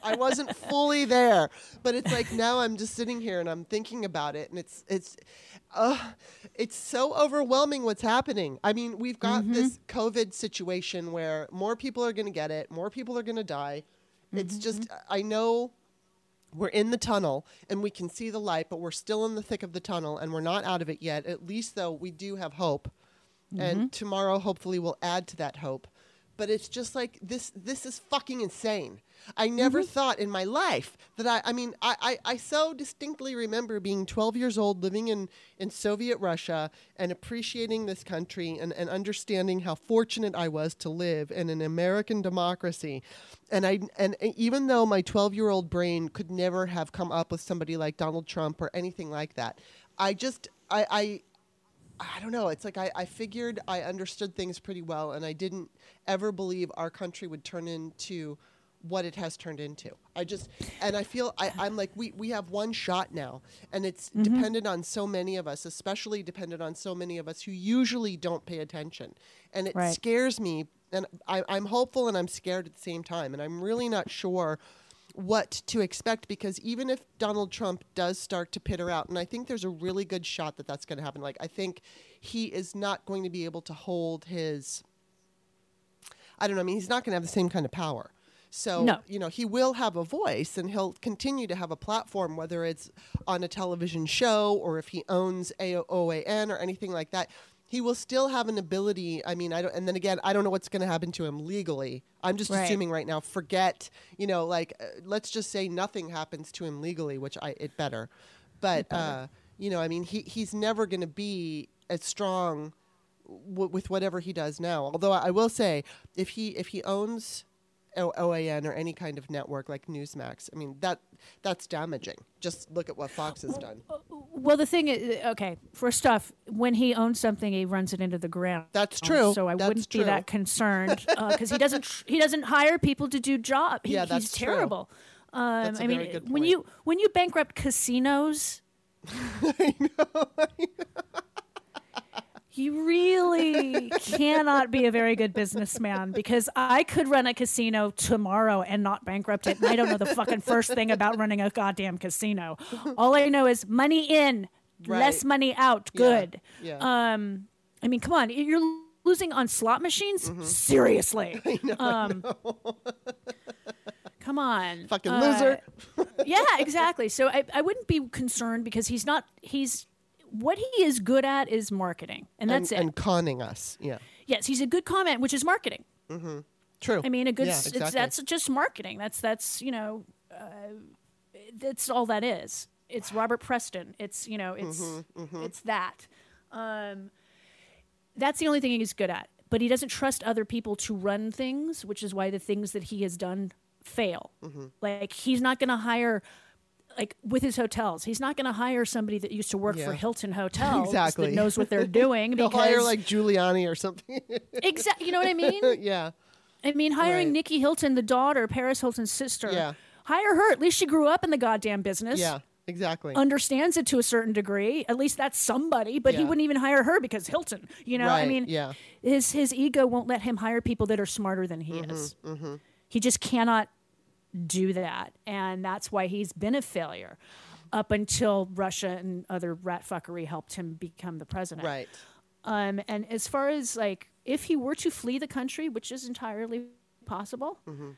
A: I wasn't fully there, but it's like now I'm just sitting here and I'm thinking about it, and it's it's, uh, it's so overwhelming what's happening. I mean, we've got this COVID situation where more people are going to get it, more people are going to die. It's just I know we're in the tunnel and we can see the light, but we're still in the thick of the tunnel and we're not out of it yet. At least though we do have hope, and mm-hmm. tomorrow hopefully will add to that hope. But it's just like this. This is fucking insane. I never mm-hmm. thought in my life that I. I mean, I, I, I so distinctly remember being 12 years old, living in in Soviet Russia, and appreciating this country and, and understanding how fortunate I was to live in an American democracy. And I and even though my 12 year old brain could never have come up with somebody like Donald Trump or anything like that, I just I. I I don't know. It's like I, I figured I understood things pretty well, and I didn't ever believe our country would turn into what it has turned into. I just, and I feel I, I'm like, we, we have one shot now, and it's mm-hmm. dependent on so many of us, especially dependent on so many of us who usually don't pay attention. And it
B: Right.
A: scares me, and I, I'm hopeful and I'm scared at the same time, and I'm really not sure what to expect because even if Donald Trump does start to pitter out, and I think there's a really good shot that that's going to happen. Like I think he is not going to be able to hold his. I don't know. I mean, he's not going to have the same kind of power. So
B: No.
A: you know, he will have a voice, and he'll continue to have a platform, whether it's on a television show or if he owns AOAN or anything like that. He will still have an ability. I mean, I don't. And then again, I don't know what's going to happen to him legally. I'm just
B: Right.
A: assuming right now. Forget, you know, like uh, let's just say nothing happens to him legally, which I it better. But uh, you know, I mean, he he's never going to be as strong w- with whatever he does now. Although I will say, if he if he owns O- OAN or any kind of network like Newsmax. I mean that that's damaging. Just look at what Fox has done.
B: Well, uh, the thing is, uh, okay, first off, when he owns something, he runs it into the ground.
A: That's um, true.
B: So I
A: That's
B: wouldn't
A: true.
B: be that concerned uh, because he doesn't tr- he doesn't hire people to do job. He,
A: Yeah, that's
B: he's
A: true.
B: terrible. Um, I mean, when you when you bankrupt casinos, you really cannot be a very good businessman because I could run a casino tomorrow and not bankrupt it. And I don't know the fucking first thing about running a goddamn casino. All I know is money in, less money out. Good.
A: Yeah.
B: Um, I mean, come on, you're losing on slot machines.
A: Mm-hmm.
B: Seriously. um, come on,
A: Fucking
B: Uh,
A: loser.
B: yeah, exactly. So I, I wouldn't be concerned because he's not. He's what he is good at is marketing, and that's
A: and,
B: it.
A: and conning us. Yeah.
B: yes, he's a good comment, which is marketing.
A: True.
B: I mean, a good.
A: Yeah, exactly.
B: it's, that's just marketing. That's that's you know, uh, that's all that is. It's Robert Preston. It's you know, it's
A: Mm-hmm,
B: it's that. Um, that's the only thing he's good at. But he doesn't trust other people to run things, which is why the things that he has done fail.
A: Mm-hmm.
B: Like he's not going to hire. Like with his hotels, he's not going to hire somebody that used to work
A: Yeah.
B: for Hilton Hotels
A: Exactly.
B: that knows what they're doing.
A: They'll
B: because
A: hire like Giuliani or something.
B: exactly, you know what I mean?
A: yeah.
B: I mean, hiring
A: Right.
B: Nikki Hilton, the daughter, Paris Hilton's sister.
A: Yeah.
B: Hire her. At least she grew up in the goddamn business.
A: Yeah. Exactly.
B: Understands it to a certain degree. At least that's somebody. But he wouldn't even hire her because Hilton. You know, I mean,
A: yeah.
B: his his ego won't let him hire people that are smarter than he
A: Mm-hmm,
B: is. He just cannot do that, and that's why he's been a failure. Up until Russia and other rat fuckery helped him become the president.
A: right.
B: Um, and as far as like, if he were to flee the country, which is entirely possible, his
A: Mm-hmm.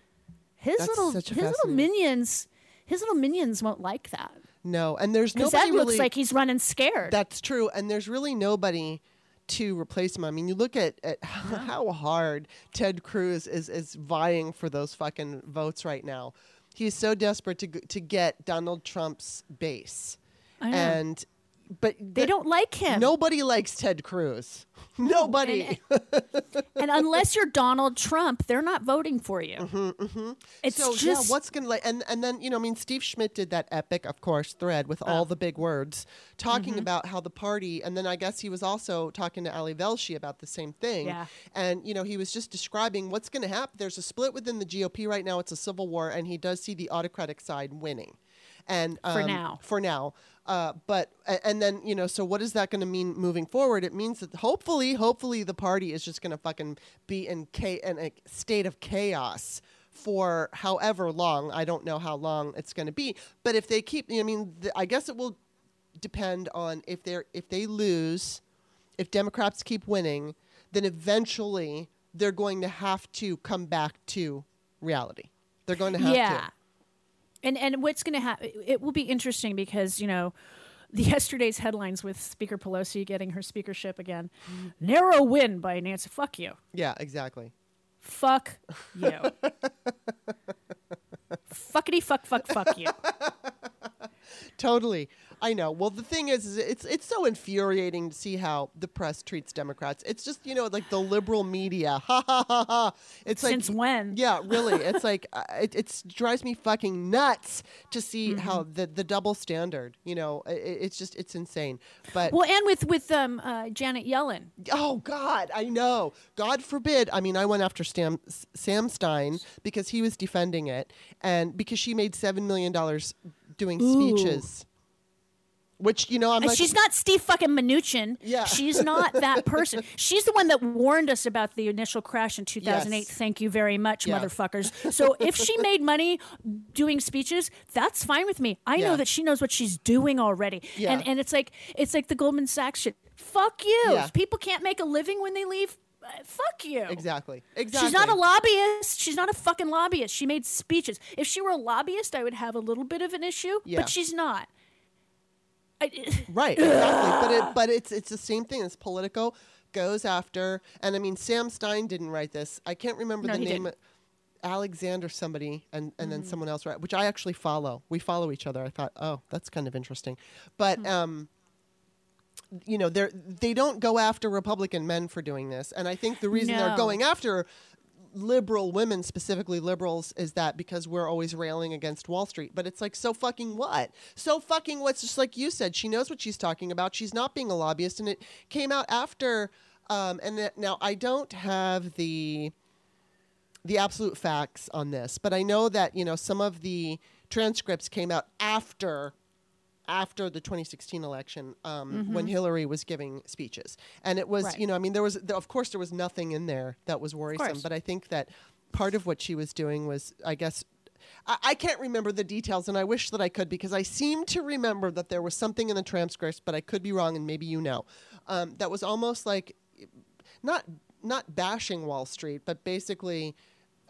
A: That's
B: little his little minions, his little minions won't like that
A: No, and there's nobody
B: that looks
A: really,
B: like he's running scared.
A: That's true, and there's really nobody to replace him. I mean, you look at, at how hard Ted Cruz is is vying for those fucking votes right now. He's so desperate to to get Donald Trump's base,
B: I know.
A: and but
B: they don't like him.
A: Nobody likes Ted Cruz. Nobody.
B: and unless you're Donald Trump, they're not voting for you. It's
A: Mm-hmm, so
B: just
A: yeah, what's gonna like and and then you know I mean Steve Schmidt did that epic of course thread with all the big words talking
B: Mm-hmm.
A: about how the party and then I guess he was also talking to Ali Velshi about the same thing
B: Yeah.
A: and you know he was just describing what's going to happen there's a split within the GOP right now it's a civil war and he does see the autocratic side winning and
B: For
A: um,
B: now.
A: for now uh, but and then you know so what is that going to mean moving forward? It means that hopefully hopefully the party is just going to fucking be in, cha- in a state of chaos for however long. I don't know how long it's going to be. But if they keep i mean th- i guess it will depend on if they're if they lose if democrats keep winning then eventually they're going to have to come back to reality. They're going to have
B: yeah.
A: to
B: And and what's going to happen? It will be interesting because you know. The yesterday's headlines with Speaker Pelosi getting her speakership again. Narrow win by Nancy. Fuck you.
A: yeah exactly
B: Fuck you. Fuckity fuck fuck fuck you.
A: Totally. I know. Well, the thing is, is it's it's so infuriating to see how the press treats Democrats. It's just you know like the liberal media. Ha ha ha ha. It's like
B: Since when?
A: Yeah, really. It's like uh, it it's drives me fucking nuts to see
B: Mm-hmm.
A: how the the double standard. You know, i i- it's just it's insane. But
B: Well, and with with um, uh, Janet Yellen.
A: Oh God, I know. God forbid. I mean, I went after Sam, Sam Stein because he was defending it, and because she made seven million dollars doing
B: Ooh.
A: speeches. Which you know, I'm
B: And
A: like,
B: she's not Steve fucking Mnuchin.
A: Yeah.
B: She's not that person. She's the one that warned us about the initial crash in 2008.
A: Yes.
B: Thank you very much,
A: Yeah.
B: motherfuckers. So if she made money doing speeches, that's fine with me. I
A: Yeah.
B: know that she knows what she's doing already.
A: Yeah.
B: And and it's like it's like the Goldman Sachs shit. Fuck you.
A: Yeah.
B: People can't make a living when they leave. uh, Fuck you.
A: exactly, exactly.
B: She's not a lobbyist. She's not a fucking lobbyist. She made speeches. If she were a lobbyist, I would have a little bit of an issue,
A: Yeah.
B: but she's not. I,
A: Right, exactly. but it, but it's it's the same thing as Politico goes after, and I mean, Sam Stein didn't write this. I can't remember
B: No,
A: the name.
B: didn't.
A: Alexander somebody and, and
B: Mm-hmm.
A: then someone else right which I actually follow. We follow each other. I thought, oh, that's kind of interesting. But
B: Hmm.
A: um you know, they're they don't go after Republican men for doing this. And I think the reason
B: No.
A: they're going after liberal women, specifically liberals, is that because we're always railing against Wall Street. But it's like, so fucking what? So fucking what's just like you said, she knows what she's talking about. She's not being a lobbyist. And it came out after, um, and it, now I don't have the the absolute facts on this, but I know that, you know, some of the transcripts came out after after the 2016 election um, when Hillary was giving speeches. And it was,
B: Right.
A: you know, I mean, there was, of course, there was nothing in there that was worrisome, but I think that part of what she was doing was, I guess, I, I can't remember the details, and I wish that I could because I seem to remember that there was something in the transcripts, but I could be wrong, and maybe you know, um, that was almost like not not bashing Wall Street, but basically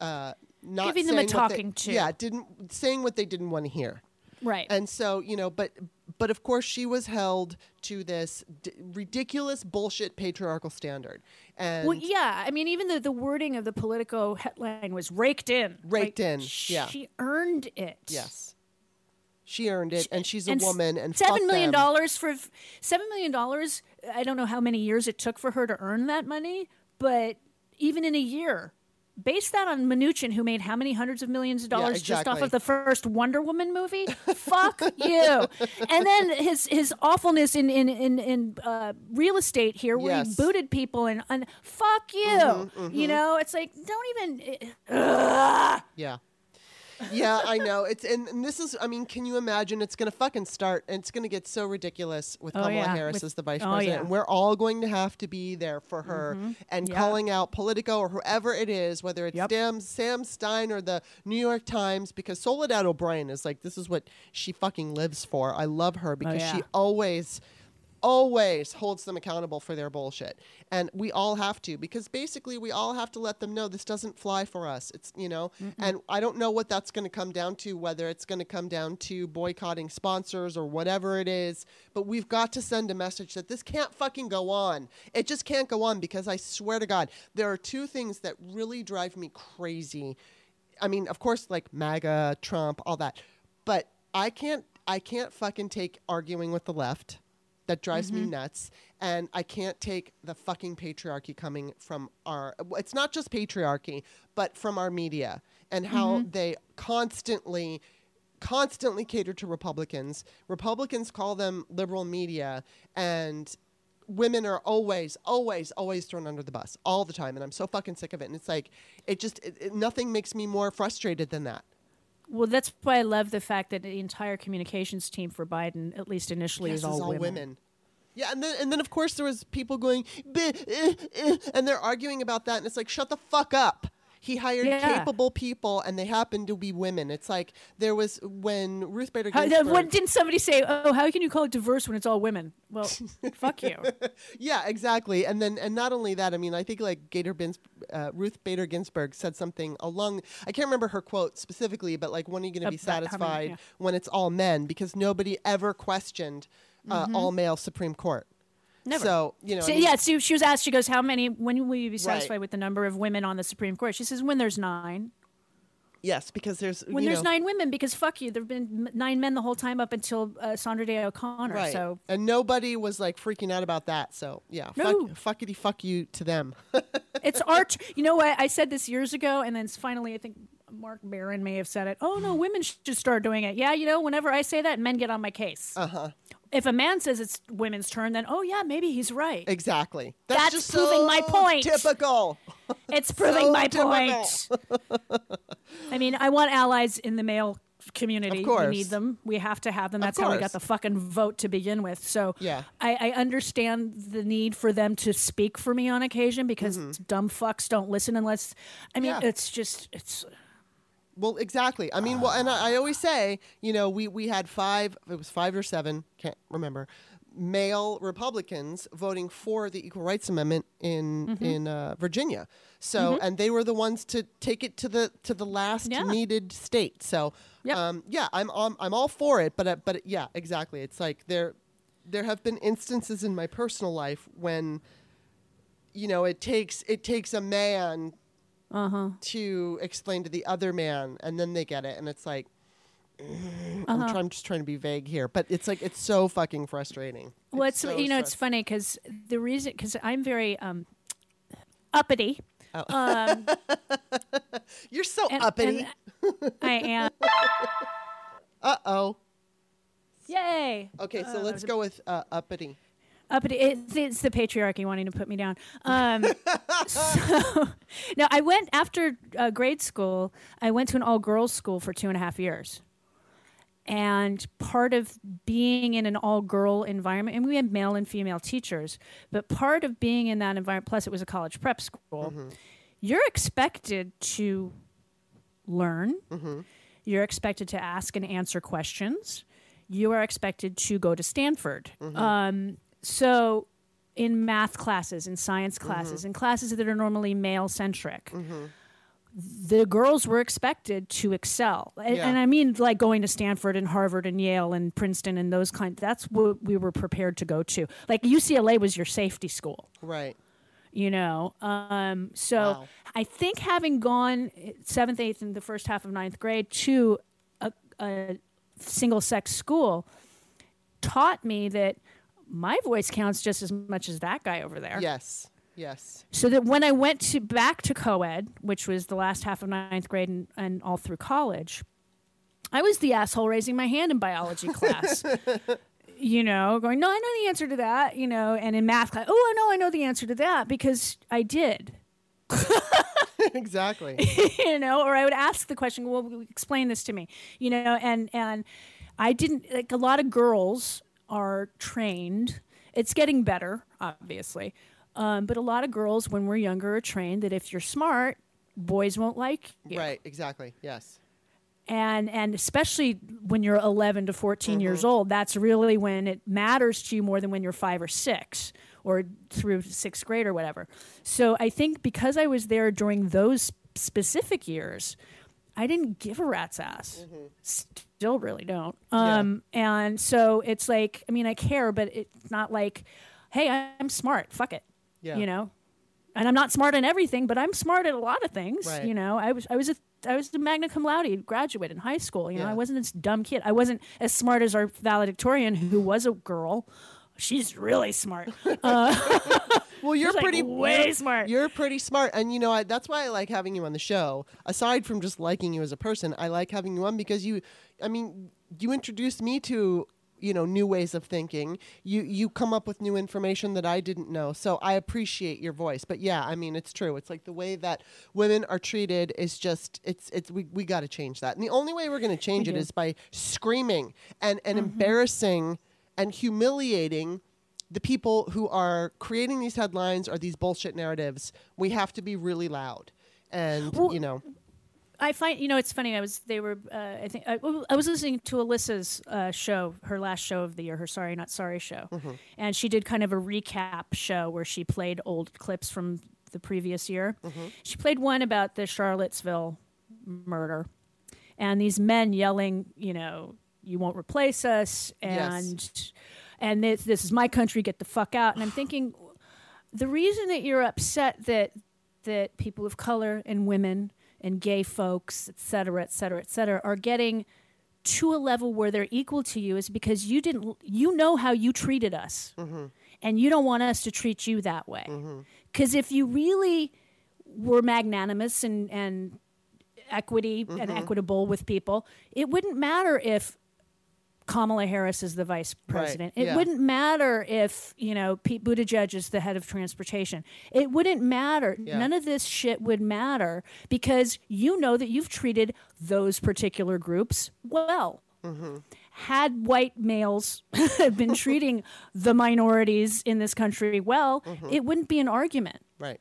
A: uh, not
B: Giving them a
A: what they-
B: talking to.
A: Yeah, didn't saying what they didn't want to hear.
B: Right.
A: And so, you know, but but of course she was held to this d- ridiculous bullshit patriarchal standard. And
B: well, yeah. I mean, even the, the wording of the Politico headline was raked in.
A: Raked
B: Like,
A: in, yeah.
B: She earned it.
A: yes. She earned it and she's a
B: And
A: woman and
B: seven million dollars for seven million dollars. I don't know how many years it took for her to earn that money, but even in a year, base that on Mnuchin, who made how many hundreds of millions of dollars just off of the first Wonder Woman movie. Fuck you. And then his his awfulness in in in, in uh, real estate here, where
A: Yes.
B: he booted people and, and fuck you. Mm-hmm, you mm-hmm. know, it's like don't even. Eh, ugh.
A: Yeah. Yeah, I know. It's and, and this is I mean, can you imagine it's gonna fucking start and it's gonna get so ridiculous with
B: Oh,
A: Kamala
B: yeah,
A: Harris
B: with-
A: as the vice
B: oh,
A: president.
B: yeah. Mm-hmm.
A: And we're all going to have to be there for her and
B: Yeah.
A: calling out Politico or whoever it is, whether it's
B: Yep.
A: Sam, Sam Stein or the New York Times, because Soledad O'Brien is like this is what she fucking lives for. I love her because she
B: Oh, yeah.
A: always always holds them accountable for their bullshit and we all have to because basically we all have to let them know this doesn't fly for us it's you know and i don't know what that's going to come down to whether it's going to come down to boycotting sponsors or whatever it is but we've got to send a message that this can't fucking go on it just can't go on because i swear to god there are two things that really drive me crazy I mean, of course, like MAGA, Trump, all that. But I can't, I can't fucking take arguing with the left. That drives me mm-hmm. nuts. And I can't take the fucking patriarchy coming from our. It's not just patriarchy, but from our media and how mm-hmm. they constantly. Constantly cater to Republicans. Republicans call them liberal media, and women are always, always, always thrown under the bus all the time, and I'm so fucking sick of it. And it's like, it just, it, it- nothing makes me more frustrated than that.
B: Well, that's why I love the fact that the entire communications team for Biden, at least initially,
A: Yes,
B: is all,
A: all
B: women.
A: women. Yeah, and then and then of course there was people going, eh, eh," and they're arguing about that, and it's like, shut the fuck up. He hired
B: Yeah.
A: capable people, and they happen to be women. It's like there was when Ruth Bader
B: How,
A: Ginsburg.
B: what, didn't somebody say, "Oh, how can you call it diverse when it's all women"? Well, fuck you.
A: Yeah, exactly. And then, and not only that, I mean, I think like Gator Bins, uh, Ruth Bader Ginsburg said something along. I can't remember her quote specifically, but like, when are you going to be
B: how many-
A: satisfied
B: yeah.
A: when it's all men? Because nobody ever questioned uh, all male Supreme Court.
B: Never.
A: So you know,
B: So, yeah, so she was asked. She goes, "How many? When will you be satisfied with the number of women on the Supreme Court?" She says, "When there's nine.
A: yes, because there's
B: When there's
A: know,
B: nine women, because fuck you, there've been nine men the whole time up until uh, Sandra Day O'Connor.
A: Right.
B: So
A: and nobody was like freaking out about that. So yeah,
B: No.
A: fuck, fuckity fuck you to them.
B: it's art. You know what? I said this years ago, and then finally, I think Mark Barron may have said it. Oh no, women should start doing it. Yeah, you know, whenever I say that, men get on my case. Uh huh. If a man says it's women's turn, then oh yeah, maybe he's right.
A: exactly.
B: That's
A: just
B: proving
A: so
B: my point.
A: Typical.
B: It's proving
A: So
B: my
A: typical.
B: point. I mean, I want allies in the male community.
A: Of course.
B: We need them. We have to have them. That's how we got the fucking vote to begin with. So
A: Yeah.
B: I, I understand the need for them to speak for me on occasion because
A: Mm-hmm.
B: dumb fucks don't listen unless. I mean,
A: Yeah.
B: it's just it's.
A: Well, exactly. I mean, well, and I, I always say, you know, we we had five. It was five or seven. Can't remember. Male Republicans voting for the Equal Rights Amendment in
B: Mm-hmm.
A: in uh, Virginia. So, and they were the ones to take it to the to the last
B: Yeah.
A: needed state. So,
B: Yep.
A: um, yeah, I'm um, I'm all for it. But uh, but yeah, exactly. It's like there there have been instances in my personal life when you know it takes it takes a man
B: Uh-huh.
A: to explain to the other man and then they get it and it's like mm, I'm,
B: Uh-huh.
A: try- I'm just trying to be vague here but it's like it's so fucking frustrating
B: Well, it's
A: so
B: you know it's funny because the reason because I'm very um, uppity. Um,
A: You're so
B: and-
A: uppity.
B: and I am.
A: Uh oh.
B: Yay.
A: Okay, so
B: Uh,
A: let's go with uh, uppity.
B: Uppity. It's, it's the patriarchy wanting to put me down. Um, so, no, I went after uh, grade school. I went to an all girls school for two and a half years. And part of being in an all girl environment, and we had male and female teachers, but part of being in that environment, plus it was a college prep school, you're expected to learn. You're expected to ask and answer questions. You are expected to go to Stanford. Um, so, in math classes, in science classes, mm-hmm. in classes that are normally male centric, mm-hmm. the girls were expected to excel. And,
A: Yeah.
B: and I mean, like going to Stanford and Harvard and Yale and Princeton and those kind. That's what we were prepared to go to. Like UCLA was your safety school
A: Right.
B: you know um, so
A: Wow.
B: i think having gone eh, seventh eighth and the first half of ninth grade to a, a single sex school taught me that my voice counts just as much as that guy over there
A: Yes. Yes.
B: so that when i went to back to co-ed which was the last half of ninth grade and, and all through college i was the asshole raising my hand in biology class you know going no i know the answer to that you know and in math class oh i know i know the answer to that because i did
A: exactly.
B: you know or i would ask the question well explain this to me you know and and i didn't like a lot of girls are trained it's getting better obviously um, but a lot of girls when we're younger are trained that if you're smart boys won't like you
A: Right. Exactly. Yes.
B: and and especially when you're 11 to 14 years
A: Mm-hmm.
B: old that's really when it matters to you more than when you're five or six or through sixth grade or whatever so i think because i was there during those specific years i didn't give a rat's ass still really don't
A: Mm-hmm. Yeah.
B: um and so it's like i mean i care but it's not like hey i'm smart fuck it
A: Yeah.
B: you know and I'm not smart in everything, but I'm smart at a lot of things.
A: Right.
B: You know, I was I was a I was a magna cum laude graduate in high school. You know,
A: Yeah.
B: I wasn't this dumb kid. I wasn't as smart as our valedictorian, who was a girl. She's really smart.
A: Well, you're
B: like,
A: pretty
B: way
A: you're-
B: smart.
A: You're pretty smart, and you know I, that's why I like having you on the show. Aside from just liking you as a person, I like having you on because you, I mean, you introduced me to you know new ways of thinking. You you come up with new information that I didn't know, so I appreciate your voice. But yeah, I mean it's true. It's like the way that women are treated is just it's it's we we got to change that, and the only way we're going to change it
B: do.
A: is by screaming and and
B: Mm-hmm.
A: embarrassing and humiliating the people who are creating these headlines or these bullshit narratives, we have to be really loud. And
B: Well,
A: you know,
B: I find you know it's funny. I was they were uh, I think I, I was listening to Alyssa's uh, show, her last show of the year, her Sorry Not Sorry show, and she did kind of a recap show where she played old clips from the previous year. She played one about the Charlottesville murder, and these men yelling, you know, "You won't replace us," and and this this is my country, get the fuck out. And I'm thinking, the reason that you're upset that that people of color and women and gay folks, et cetera, et cetera, et cetera, are getting to a level where they're equal to you is because you didn't you know how you treated us. Mm-hmm. And you don't want us to treat you that way. Mm-hmm. Because if you really were magnanimous and and equity and mm-hmm. equitable with people it wouldn't matter if Kamala Harris is the vice president. It
A: yeah.
B: wouldn't matter if, you know, Pete Buttigieg is the head of transportation. It wouldn't matter.
A: Yeah.
B: None of this shit would matter because you know that you've treated those particular groups well.
A: Mm-hmm.
B: Had white males been treating the minorities in this country well,
A: Mm-hmm.
B: it wouldn't be an argument.
A: right?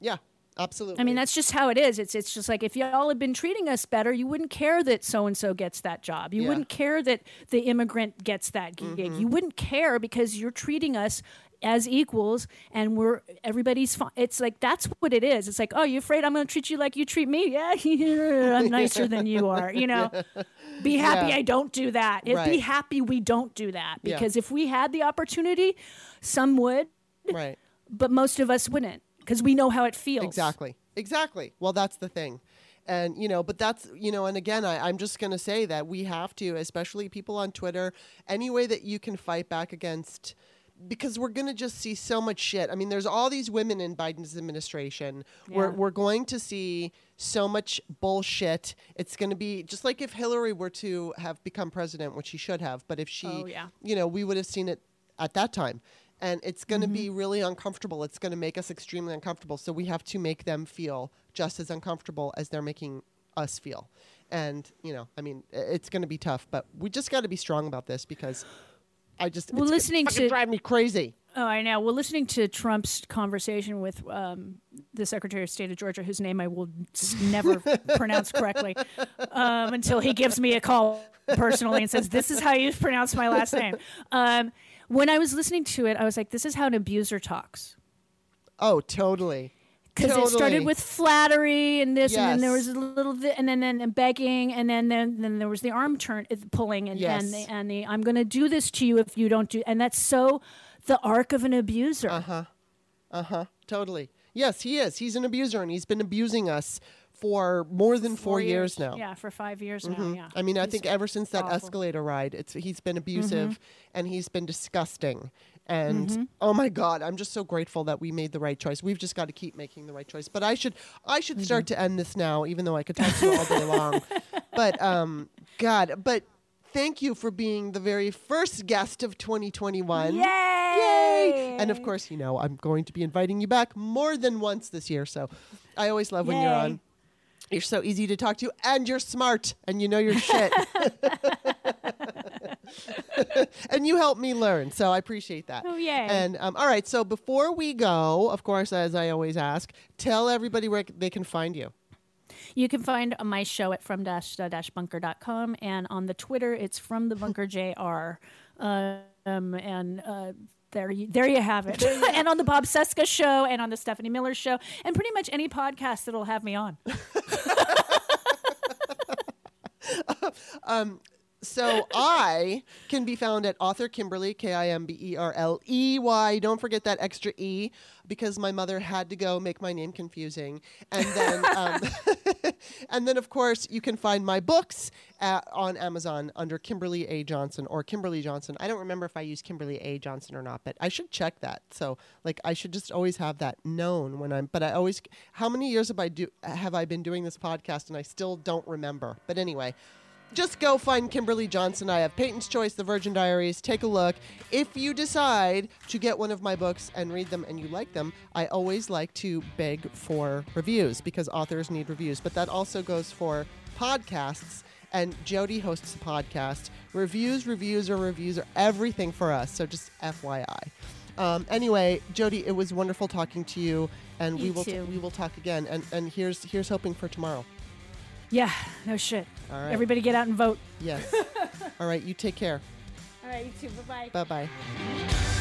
A: Yeah, absolutely.
B: I mean, that's just how it is. It's it's just like if y'all had been treating us better, you wouldn't care that so and so gets that job. You
A: Yeah.
B: wouldn't care that the immigrant gets that gig. Mm-hmm. You wouldn't care because you're treating us as equals and we're everybody's fine. It's like that's what it is. It's like, oh, you afraid I'm going to treat you like you treat me? Yeah, I'm nicer than you are. You know, be happy
A: Yeah.
B: I don't do that. It, Be happy we don't do that
A: Yeah.
B: because if we had the opportunity, some would,
A: right.
B: but most of us wouldn't because we know how it feels.
A: Exactly. Exactly. Well, that's the thing. And, you know, but that's, you know, and again, I, I'm just going to say that we have to, especially people on Twitter, any way that you can fight back against because we're going to just see so much shit. I mean, there's all these women in Biden's administration. We're,
B: Yeah.
A: we're going to see so much bullshit. It's going to be just like if Hillary were to have become president, which she should have, but if she,
B: Oh, yeah.
A: you know, we would have seen it at that time. And it's going to be
B: Mm-hmm.
A: really uncomfortable. It's going to make us extremely uncomfortable. So we have to make them feel just as uncomfortable as they're making us feel. And, you know, I mean, it's going to be tough, but we just got to be strong about this because I just,
B: Well,
A: it's
B: listening to-
A: drive me crazy.
B: Oh, I know. Well, listening to Trump's conversation with um, the Secretary of State of Georgia, whose name I will never pronounce correctly um, until he gives me a call personally and says, "This is how you pronounce my last name." Um, when I was listening to it, I was like, "This is how an abuser talks."
A: Oh, totally.
B: Because it started with flattery and this, and then there was a little, thi- and then then begging, and then then, then there was the arm turn uh, pulling, and
A: Yes.
B: and, the, and the I'm going to do this to you if you don't do, and that's so the arc of an abuser. Uh huh.
A: Uh-huh. Totally. Yes, he is. He's an abuser, and he's been abusing us for more than four, years, now. Mm-hmm.
B: Yeah, for five years now. Yeah.
A: I mean, I think ever since that
B: awful.
A: escalator ride, it's he's been abusive and he's been disgusting. And
B: Mm-hmm.
A: oh my God, I'm just so grateful that we made the right choice. We've just got to keep making the right choice. But I should, I should start to end this now, even though I could talk to you all day long. But um, God, but thank you for being the very first guest of 2021.
B: Yay!
A: Yay! And of course, you know, I'm going to be inviting you back more than once this year. So I always love when you're on. You're so easy to talk to, and you're smart, and you know your shit. and you help me learn, so I appreciate that.
B: Oh, yeah.
A: And um, all right, so before we go, of course, as I always ask, tell everybody where they can find you.
B: You can find my show at from dash dash bunker.com and on the Twitter it's from the bunker JR. Um, and uh, there you, there you have it. and on the Bob Cesca show and on the Stephanie Miller show and pretty much any podcast that'll have me on.
A: So I can be found at author Kimberley, K I M B E R L E Y. Don't forget that extra E because my mother had to go make my name confusing. And then, um, and then of course, you can find my books at, on Amazon under Kimberley A. Johnson or Kimberley Johnson. I don't remember if I use Kimberley A. Johnson or not, but I should check that. So, like, I should just always have that known when I'm. But I always. How many years have I do have I been doing this podcast and I still don't remember? But anyway just go find Kimberley Johnson. I have Peyton's Choice, The Virgin Diaries. Take a look. If you decide to get one of my books and read them and you like them, I always like to beg for reviews because authors need reviews. But that also goes for podcasts. And Jody hosts a podcast. Reviews, reviews, or reviews are everything for us. So just FYI. Um, anyway, Jody, it was wonderful talking to you, and we will
B: too.
A: we will talk again. And and here's here's hoping for tomorrow.
B: Yeah, no shit.
A: All right.
B: Everybody get out and vote.
A: Yes. All right. You take care.
B: All right, you too. Bye-bye.
A: Bye bye.